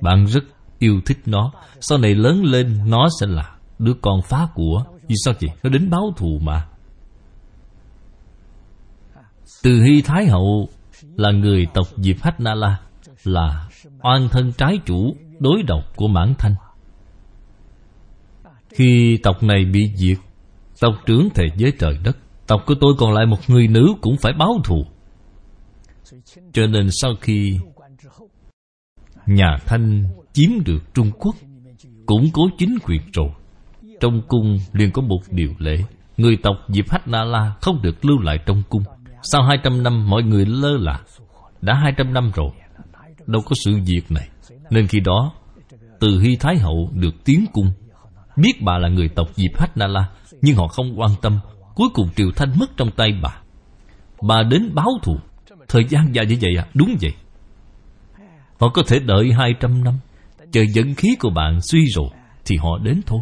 Bạn rất yêu thích nó. Sau này lớn lên, nó sẽ là đứa con phá của vì sao vậy nó đến báo thù mà. Từ hy thái hậu là người tộc diệp hách na la, là oan thân trái chủ đối độc của mãn thanh. Khi tộc này bị diệt, tộc trưởng thề giới trời đất, tộc của tôi còn lại một người nữ cũng phải báo thù. Cho nên sau khi nhà Thanh chiếm được Trung Quốc, Củng cố chính quyền rồi. Trong cung liền có một điều lệ Người tộc Diệp Hách Na La không được lưu lại trong cung. Sau 200 năm, mọi người lơ là. Đã 200 năm rồi, Đâu có sự việc này. Nên khi đó, Từ Hy Thái Hậu được tiến cung. Biết bà là người tộc Diệp Hách Na La, Nhưng họ không quan tâm. Cuối cùng Triều Thanh mất trong tay bà. Bà đến báo thù. Thời gian dài như vậy à? Đúng vậy. Họ có thể đợi 200 năm. Chờ dẫn khí của bạn suy rồi Thì họ đến thôi.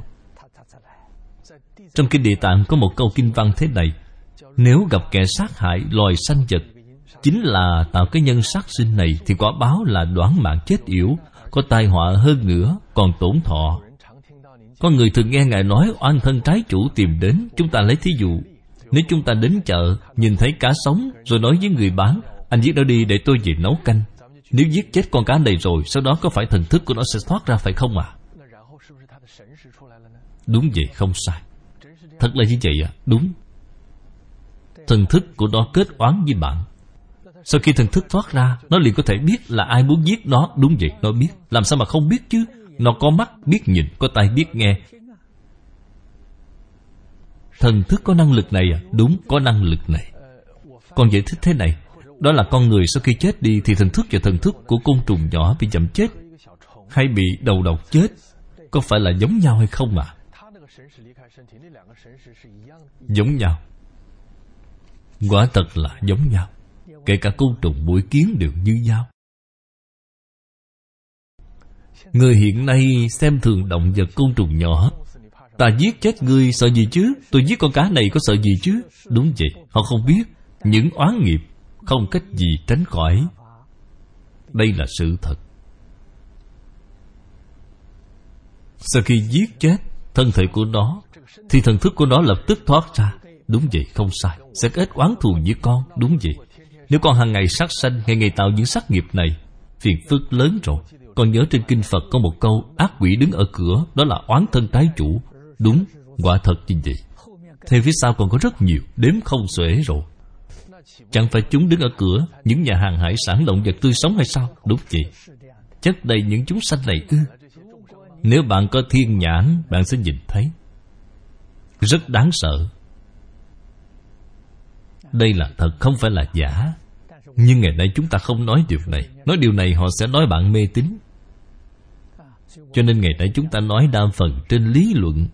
Trong kinh địa tạng có một câu kinh văn thế này, Nếu gặp kẻ sát hại loài sanh vật, Chính là tạo cái nhân sát sinh này Thì quả báo là đoán mạng chết yểu, Có tai họa hơn nữa, Còn tổn thọ. Có người thường nghe Ngài nói, Oan thân trái chủ tìm đến, Chúng ta lấy thí dụ. Nếu chúng ta đến chợ, Nhìn thấy cá sống, Rồi nói với người bán, Anh giết nó đi để tôi về nấu canh. Nếu giết chết con cá này rồi, Sau đó có phải thần thức của nó sẽ thoát ra phải không ạ? À? Đúng vậy, không sai. Thật là như vậy à Đúng. Thần thức của nó kết oán với bạn. Sau khi thần thức thoát ra, Nó liền có thể biết là ai muốn giết nó. Đúng vậy, nó biết. Làm sao mà không biết chứ? Nó có mắt, biết nhìn, Có tai, biết nghe. Thần thức có năng lực này à Đúng, có năng lực này. Còn giải thích thế này. Đó là con người sau khi chết đi Thì thần thức và thần thức của côn trùng nhỏ bị chậm chết, Hay bị đầu độc chết, Có phải là giống nhau hay không ạ? À? Giống nhau. Quả thật là giống nhau. Kể cả côn trùng mũi kiến đều như nhau. Người hiện nay xem thường động vật côn trùng nhỏ. Ta giết chết ngươi sợ gì chứ? Tôi giết con cá này có sợ gì chứ? Đúng vậy, Họ không biết. Những oán nghiệp không cách gì tránh khỏi. Đây là sự thật. Sau khi giết chết Thân thể của nó, Thì thần thức của nó lập tức thoát ra. Đúng vậy, không sai. Sẽ kết oán thù với con. Đúng vậy. Nếu con hàng ngày sát sanh, Ngày ngày tạo những sát nghiệp này, Phiền phức lớn rồi. Con nhớ trên kinh Phật có một câu, Ác quỷ đứng ở cửa, Đó là oán thân trái chủ. Đúng, Quả thật như vậy. Thêm phía sau còn có rất nhiều, Đếm không xuể rồi. Chẳng phải chúng đứng ở cửa, Những nhà hàng hải sản động vật tươi sống hay sao? Đúng vậy. Chất đầy những chúng sanh này ư? Nếu bạn có thiên nhãn, Bạn sẽ nhìn thấy. Rất đáng sợ. Đây là thật, không phải là giả. Nhưng ngày nay chúng ta không nói điều này. Nói điều này họ sẽ nói bạn mê tín. Cho nên ngày nay chúng ta nói đa phần trên lý luận,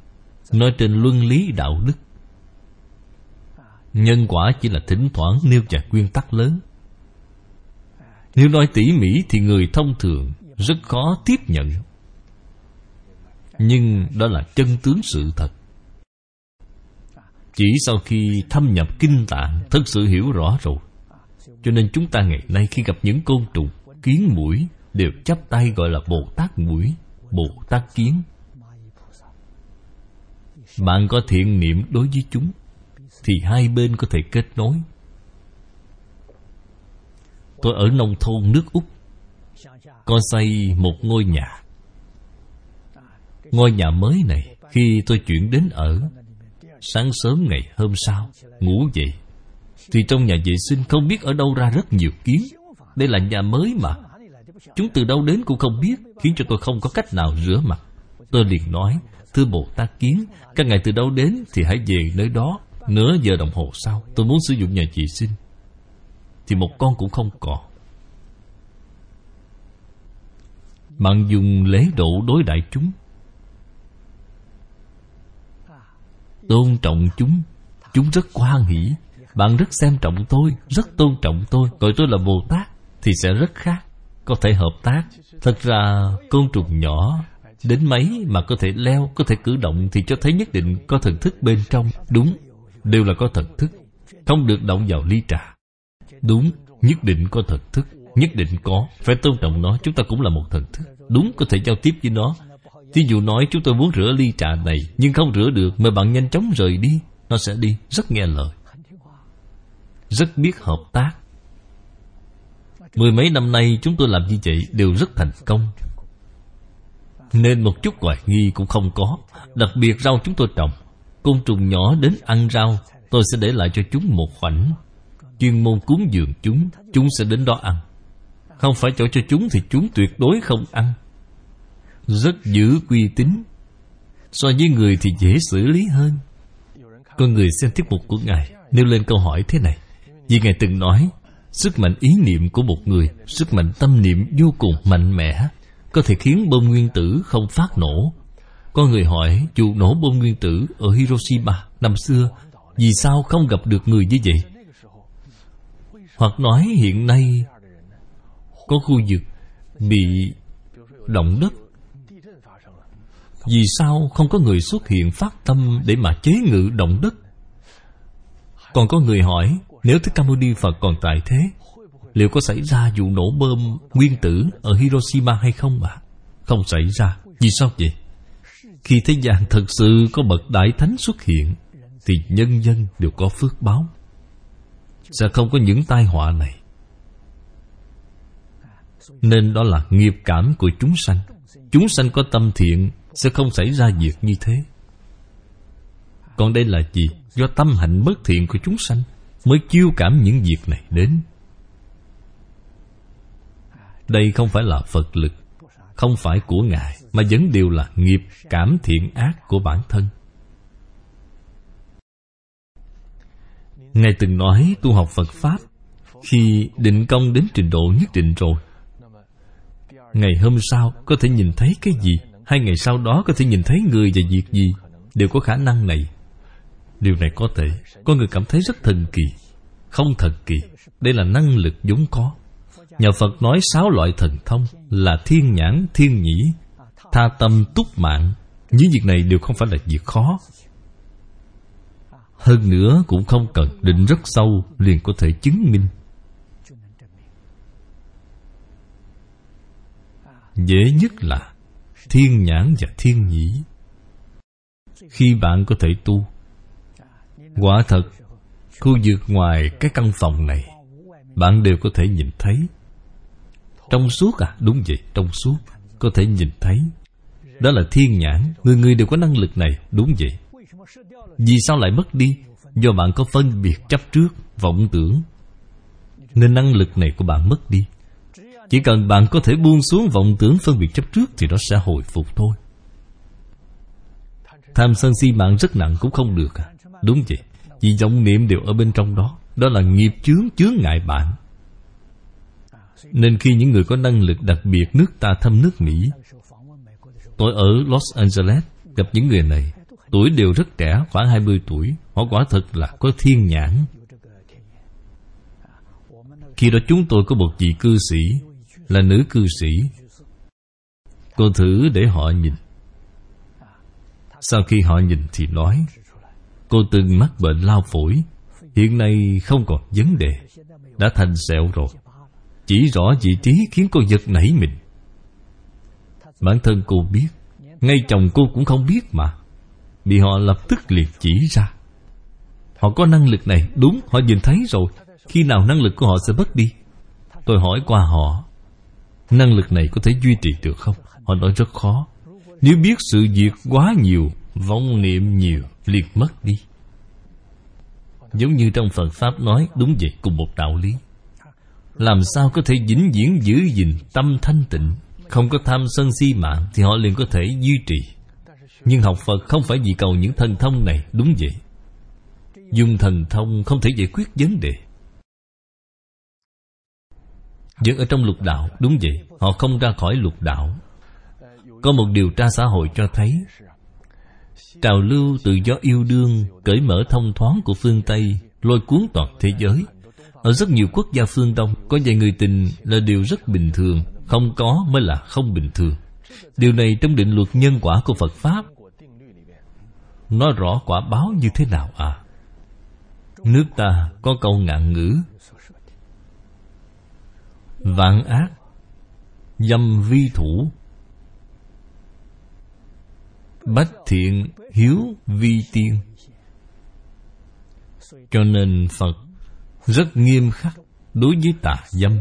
Nói trên luân lý đạo đức. Nhân quả chỉ là thỉnh thoảng nêu vài nguyên tắc lớn. Nếu nói tỉ mỉ thì người thông thường rất khó tiếp nhận. Nhưng đó là chân tướng sự thật. Chỉ sau khi thâm nhập kinh tạng, Thật sự hiểu rõ rồi. Cho nên chúng ta ngày nay khi gặp những côn trùng, Kiến mũi Đều chắp tay gọi là Bồ Tát mũi, Bồ Tát kiến. Bạn có thiện niệm đối với chúng thì hai bên có thể kết nối. Tôi ở nông thôn nước úc, có xây một ngôi nhà. Ngôi nhà mới này, khi tôi chuyển đến ở, sáng sớm ngày hôm sau, ngủ dậy, thì trong nhà vệ sinh không biết ở đâu ra rất nhiều kiến. Đây là nhà mới mà. Chúng từ đâu đến cũng không biết, khiến cho tôi không có cách nào rửa mặt. Tôi liền nói, Thưa Bồ Tát Kiến, Các ngài từ đâu đến thì hãy về nơi đó. Nửa giờ đồng hồ sau, Tôi muốn sử dụng nhà vệ sinh Thì một con cũng không còn. Bạn dùng lễ độ đối đại chúng. Tôn trọng chúng. Chúng rất hoan hỷ. Bạn rất xem trọng tôi, Rất tôn trọng tôi. Gọi tôi là Bồ Tát Thì sẽ rất khác. Có thể hợp tác. Thật ra, côn trùng nhỏ, Đến mấy mà có thể leo, Có thể cử động Thì cho thấy nhất định có thần thức bên trong. Đúng. Đều là có thần thức, Không được động vào ly trà. Đúng, Nhất định có thần thức, Nhất định có. Phải tôn trọng nó, Chúng ta cũng là một thần thức. Đúng, có thể giao tiếp với nó. Thí dụ nói, chúng tôi muốn rửa ly trà này, Nhưng không rửa được, mời bạn nhanh chóng rời đi. Nó sẽ đi. Rất nghe lời. Rất biết hợp tác. Mười mấy năm nay, chúng tôi làm như vậy Đều rất thành công. Nên một chút hoài nghi cũng không có. Đặc biệt rau chúng tôi trồng Côn trùng nhỏ đến ăn rau, Tôi sẽ để lại cho chúng một khoảnh. Chuyên môn cúng dường chúng Chúng sẽ đến đó ăn. Không phải chỗ cho chúng thì chúng tuyệt đối không ăn. Rất giữ uy tín. So với người thì dễ xử lý hơn. Có người xem tiết mục của Ngài, Nêu lên câu hỏi thế này. Vì Ngài từng nói, Sức mạnh ý niệm của một người, Sức mạnh tâm niệm vô cùng mạnh mẽ, có thể khiến bom nguyên tử không phát nổ. Có người hỏi vụ nổ bom nguyên tử ở Hiroshima năm xưa, vì sao không gặp được người như vậy? Hoặc nói hiện nay, Có khu vực bị động đất Vì sao không có người xuất hiện phát tâm Để mà chế ngự động đất Còn có người hỏi, Nếu Thích Ca Mâu Ni Phật còn tại thế, Liệu có xảy ra vụ nổ bom nguyên tử Ở Hiroshima hay không ạ? À? Không xảy ra Vì sao vậy? Khi thế gian thật sự có bậc đại thánh xuất hiện, Thì nhân dân đều có phước báo. Sẽ không có những tai họa này. Nên đó là nghiệp cảm của chúng sanh. Chúng sanh có tâm thiện, Sẽ không xảy ra việc như thế. Còn đây là gì? Do tâm hạnh bất thiện của chúng sanh Mới chiêu cảm những việc này đến. Đây không phải là Phật lực. Không phải của Ngài, Mà vẫn đều là nghiệp, cảm thiện ác của bản thân. Ngài từng nói tu học Phật Pháp, Khi định công đến trình độ nhất định rồi. Ngày hôm sau, có thể nhìn thấy cái gì? Hai ngày sau đó có thể nhìn thấy người và việc gì? Đều có khả năng này. Điều này có thể, Có người cảm thấy rất thần kỳ, Không thần kỳ. Đây là năng lực vốn có. Nhà Phật nói sáu loại thần thông Là thiên nhãn, thiên nhĩ Tha tâm, túc mạng. Những việc này đều không phải là việc khó. Hơn nữa cũng không cần định rất sâu Liền có thể chứng minh. Dễ nhất là Thiên nhãn và thiên nhĩ. Khi bạn có thể tu Quả thật Khu vực ngoài cái căn phòng này Bạn đều có thể nhìn thấy. Trong suốt à? Đúng vậy, trong suốt. Có thể nhìn thấy. Đó là thiên nhãn. Người người đều có năng lực này. Đúng vậy. Vì sao lại mất đi? Do bạn có phân biệt chấp trước, Vọng tưởng. Nên năng lực này của bạn mất đi. Chỉ cần bạn có thể buông xuống vọng tưởng phân biệt chấp trước Thì nó sẽ hồi phục thôi. Tham sân si mạng rất nặng cũng không được à? Đúng vậy. Vì vọng niệm đều ở bên trong đó. Đó là nghiệp chướng chướng ngại bạn. Nên khi những người có năng lực đặc biệt nước ta thăm nước Mỹ, Tôi ở Los Angeles Gặp những người này. Tuổi đều rất trẻ, khoảng 20 tuổi. Họ quả thật là có thiên nhãn. Khi đó chúng tôi có một vị cư sĩ, Là nữ cư sĩ. Cô thử để họ nhìn. Sau khi họ nhìn thì nói, Cô từng mắc bệnh lao phổi. Hiện nay không còn vấn đề. Đã thành sẹo rồi. Chỉ rõ vị trí khiến cô giật nảy mình. Bản thân cô biết, Ngay chồng cô cũng không biết mà Bị họ lập tức liệt chỉ ra. Họ có năng lực này, Đúng, họ nhìn thấy rồi, Khi nào năng lực của họ sẽ mất đi? Tôi hỏi qua họ, Năng lực này có thể duy trì được không? Họ nói rất khó. Nếu biết sự việc quá nhiều, Vong niệm nhiều, liền mất đi. Giống như trong Phật Pháp nói Đúng vậy cùng một đạo lý. Làm sao có thể vĩnh viễn giữ gìn Tâm thanh tịnh? Không có tham sân si mạng Thì họ liền có thể duy trì. Nhưng học Phật không phải vì cầu những thần thông này, Đúng vậy? Dùng thần thông không thể giải quyết vấn đề. Vẫn ở trong lục đạo, Đúng vậy, Họ không ra khỏi lục đạo. Có một điều tra xã hội cho thấy, Trào lưu tự do yêu đương Cởi mở thông thoáng của phương Tây, Lôi cuốn toàn thế giới. Ở rất nhiều quốc gia phương Đông, Có vài người tình là điều rất bình thường. Không có mới là không bình thường. Điều này trong định luật nhân quả của Phật Pháp. Nói rõ quả báo như thế nào à? Nước ta có câu ngạn ngữ. Vạn ác, Dâm vi thủ. Bách thiện, hiếu vi tiên. Cho nên Phật rất nghiêm khắc Đối với tà dâm,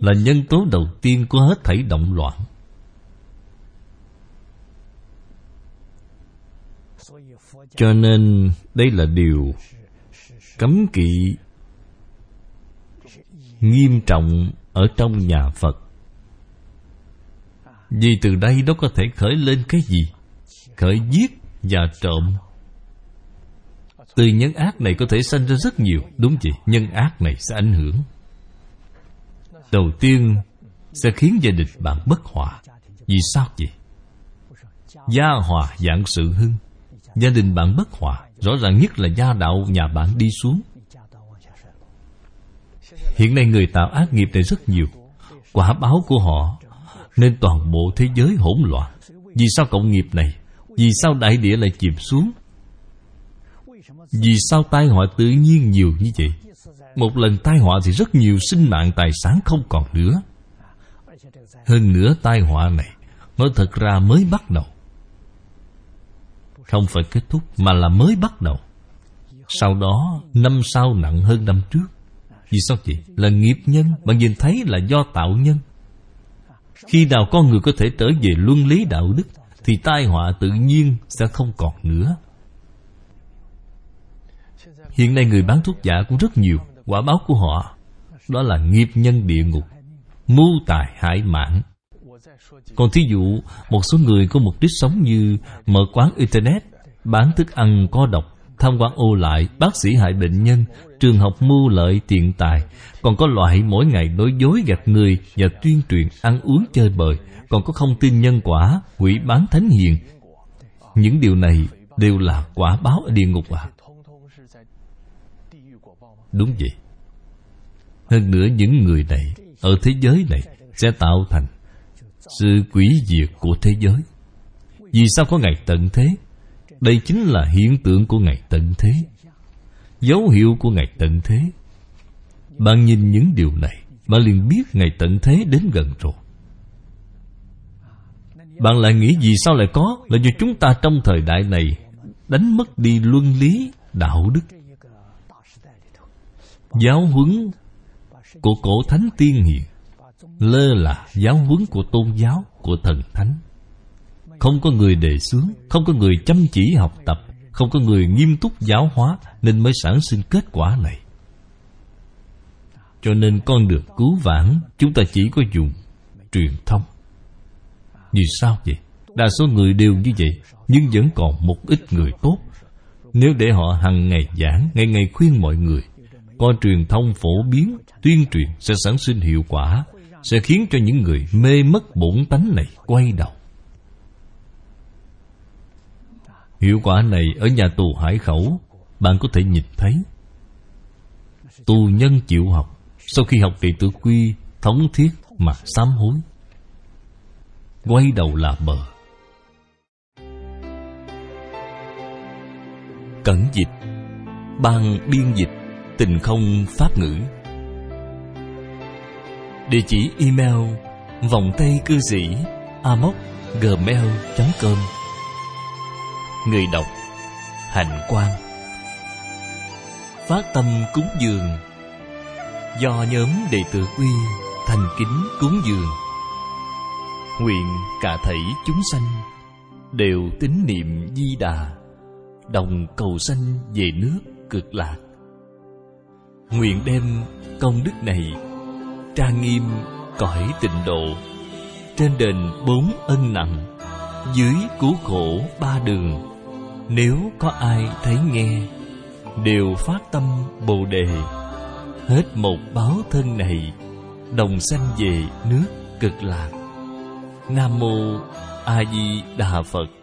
Là nhân tố đầu tiên của hết thảy động loạn. Cho nên đây là điều Cấm kỵ Nghiêm trọng Ở trong nhà Phật. Vì từ đây nó có thể khởi lên cái gì? Khởi giết và trộm. Từ nhân ác này có thể sanh ra rất nhiều Đúng vậy, nhân ác này sẽ ảnh hưởng. Đầu tiên Sẽ khiến gia đình bạn bất hòa. Vì sao vậy? Gia hòa dạng sự hưng. Gia đình bạn bất hòa Rõ ràng nhất là gia đạo nhà bạn đi xuống. Hiện nay người tạo ác nghiệp này rất nhiều. Quả báo của họ Nên toàn bộ thế giới hỗn loạn. Vì sao cộng nghiệp này? Vì sao đại địa lại chìm xuống? Vì sao tai họa tự nhiên nhiều như vậy? Một lần tai họa thì rất nhiều sinh mạng tài sản không còn nữa. Hơn nữa, tai họa này Nói thật ra mới bắt đầu. Không phải kết thúc, Mà là mới bắt đầu. Sau đó, năm sau nặng hơn năm trước. Vì sao vậy? Là nghiệp nhân Bạn nhìn thấy là do tạo nhân. Khi nào con người có thể trở về luân lý đạo đức, Thì tai họa tự nhiên sẽ không còn nữa. Hiện nay người bán thuốc giả cũng rất nhiều, Quả báo của họ Đó là nghiệp nhân địa ngục, Mưu tài hại mạng. Còn thí dụ, Một số người có mục đích sống như Mở quán Internet, Bán thức ăn có độc, Tham quan ô lại, Bác sĩ hại bệnh nhân, Trường học mưu lợi tiện tài, Còn có loại mỗi ngày nói dối gạt người Và tuyên truyền ăn uống chơi bời, Còn có không tin nhân quả, Quỷ bán thánh hiền. Những điều này đều là quả báo ở địa ngục à. Đúng vậy. Hơn nữa những người này Ở thế giới này Sẽ tạo thành sự quỷ diệt của thế giới. Vì sao có ngày tận thế? Đây chính là hiện tượng của ngày tận thế. Dấu hiệu của ngày tận thế. Bạn nhìn những điều này, bạn liền biết ngày tận thế đến gần rồi. Bạn lại nghĩ vì sao lại có? Là do chúng ta trong thời đại này đánh mất đi luân lý, đạo đức giáo huấn của cổ thánh tiên hiền, lơ là giáo huấn của tôn giáo, của thần thánh. Không có người đề xướng, không có người chăm chỉ học tập, không có người nghiêm túc giáo hóa nên mới sản sinh kết quả này. Cho nên con được cứu vãn, chúng ta chỉ có dùng truyền thông. Vì sao vậy? Đa số người đều như vậy, nhưng vẫn còn một ít người tốt. Nếu để họ hằng ngày giảng, ngày ngày khuyên mọi người coi truyền thông phổ biến, tuyên truyền sẽ sản sinh hiệu quả, sẽ khiến cho những người mê mất bổn tánh này quay đầu. Hiệu quả này ở nhà tù hải khẩu, bạn có thể nhìn thấy. Tù nhân chịu học, sau khi học thì tử quy, thống thiết mà sám hối. Quay đầu là bờ. Cẩn dịch, ban biên dịch tình không pháp ngữ. Địa chỉ email vòng tay cư sĩ amoc gmail.com Người đọc Hạnh Quang. Phát tâm cúng dường. Do nhóm đệ tử quy thành kính cúng dường. Nguyện cả thảy chúng sanh Đều tín niệm di đà, Đồng cầu sanh về nước cực lạc. Nguyện đem công đức này trang nghiêm cõi tịnh độ trên đền bốn ân nặng, dưới cứu khổ ba đường. Nếu có ai thấy nghe, đều phát tâm bồ đề. Hết một báo thân này, đồng sanh về nước cực lạc. Nam mô a di đà phật.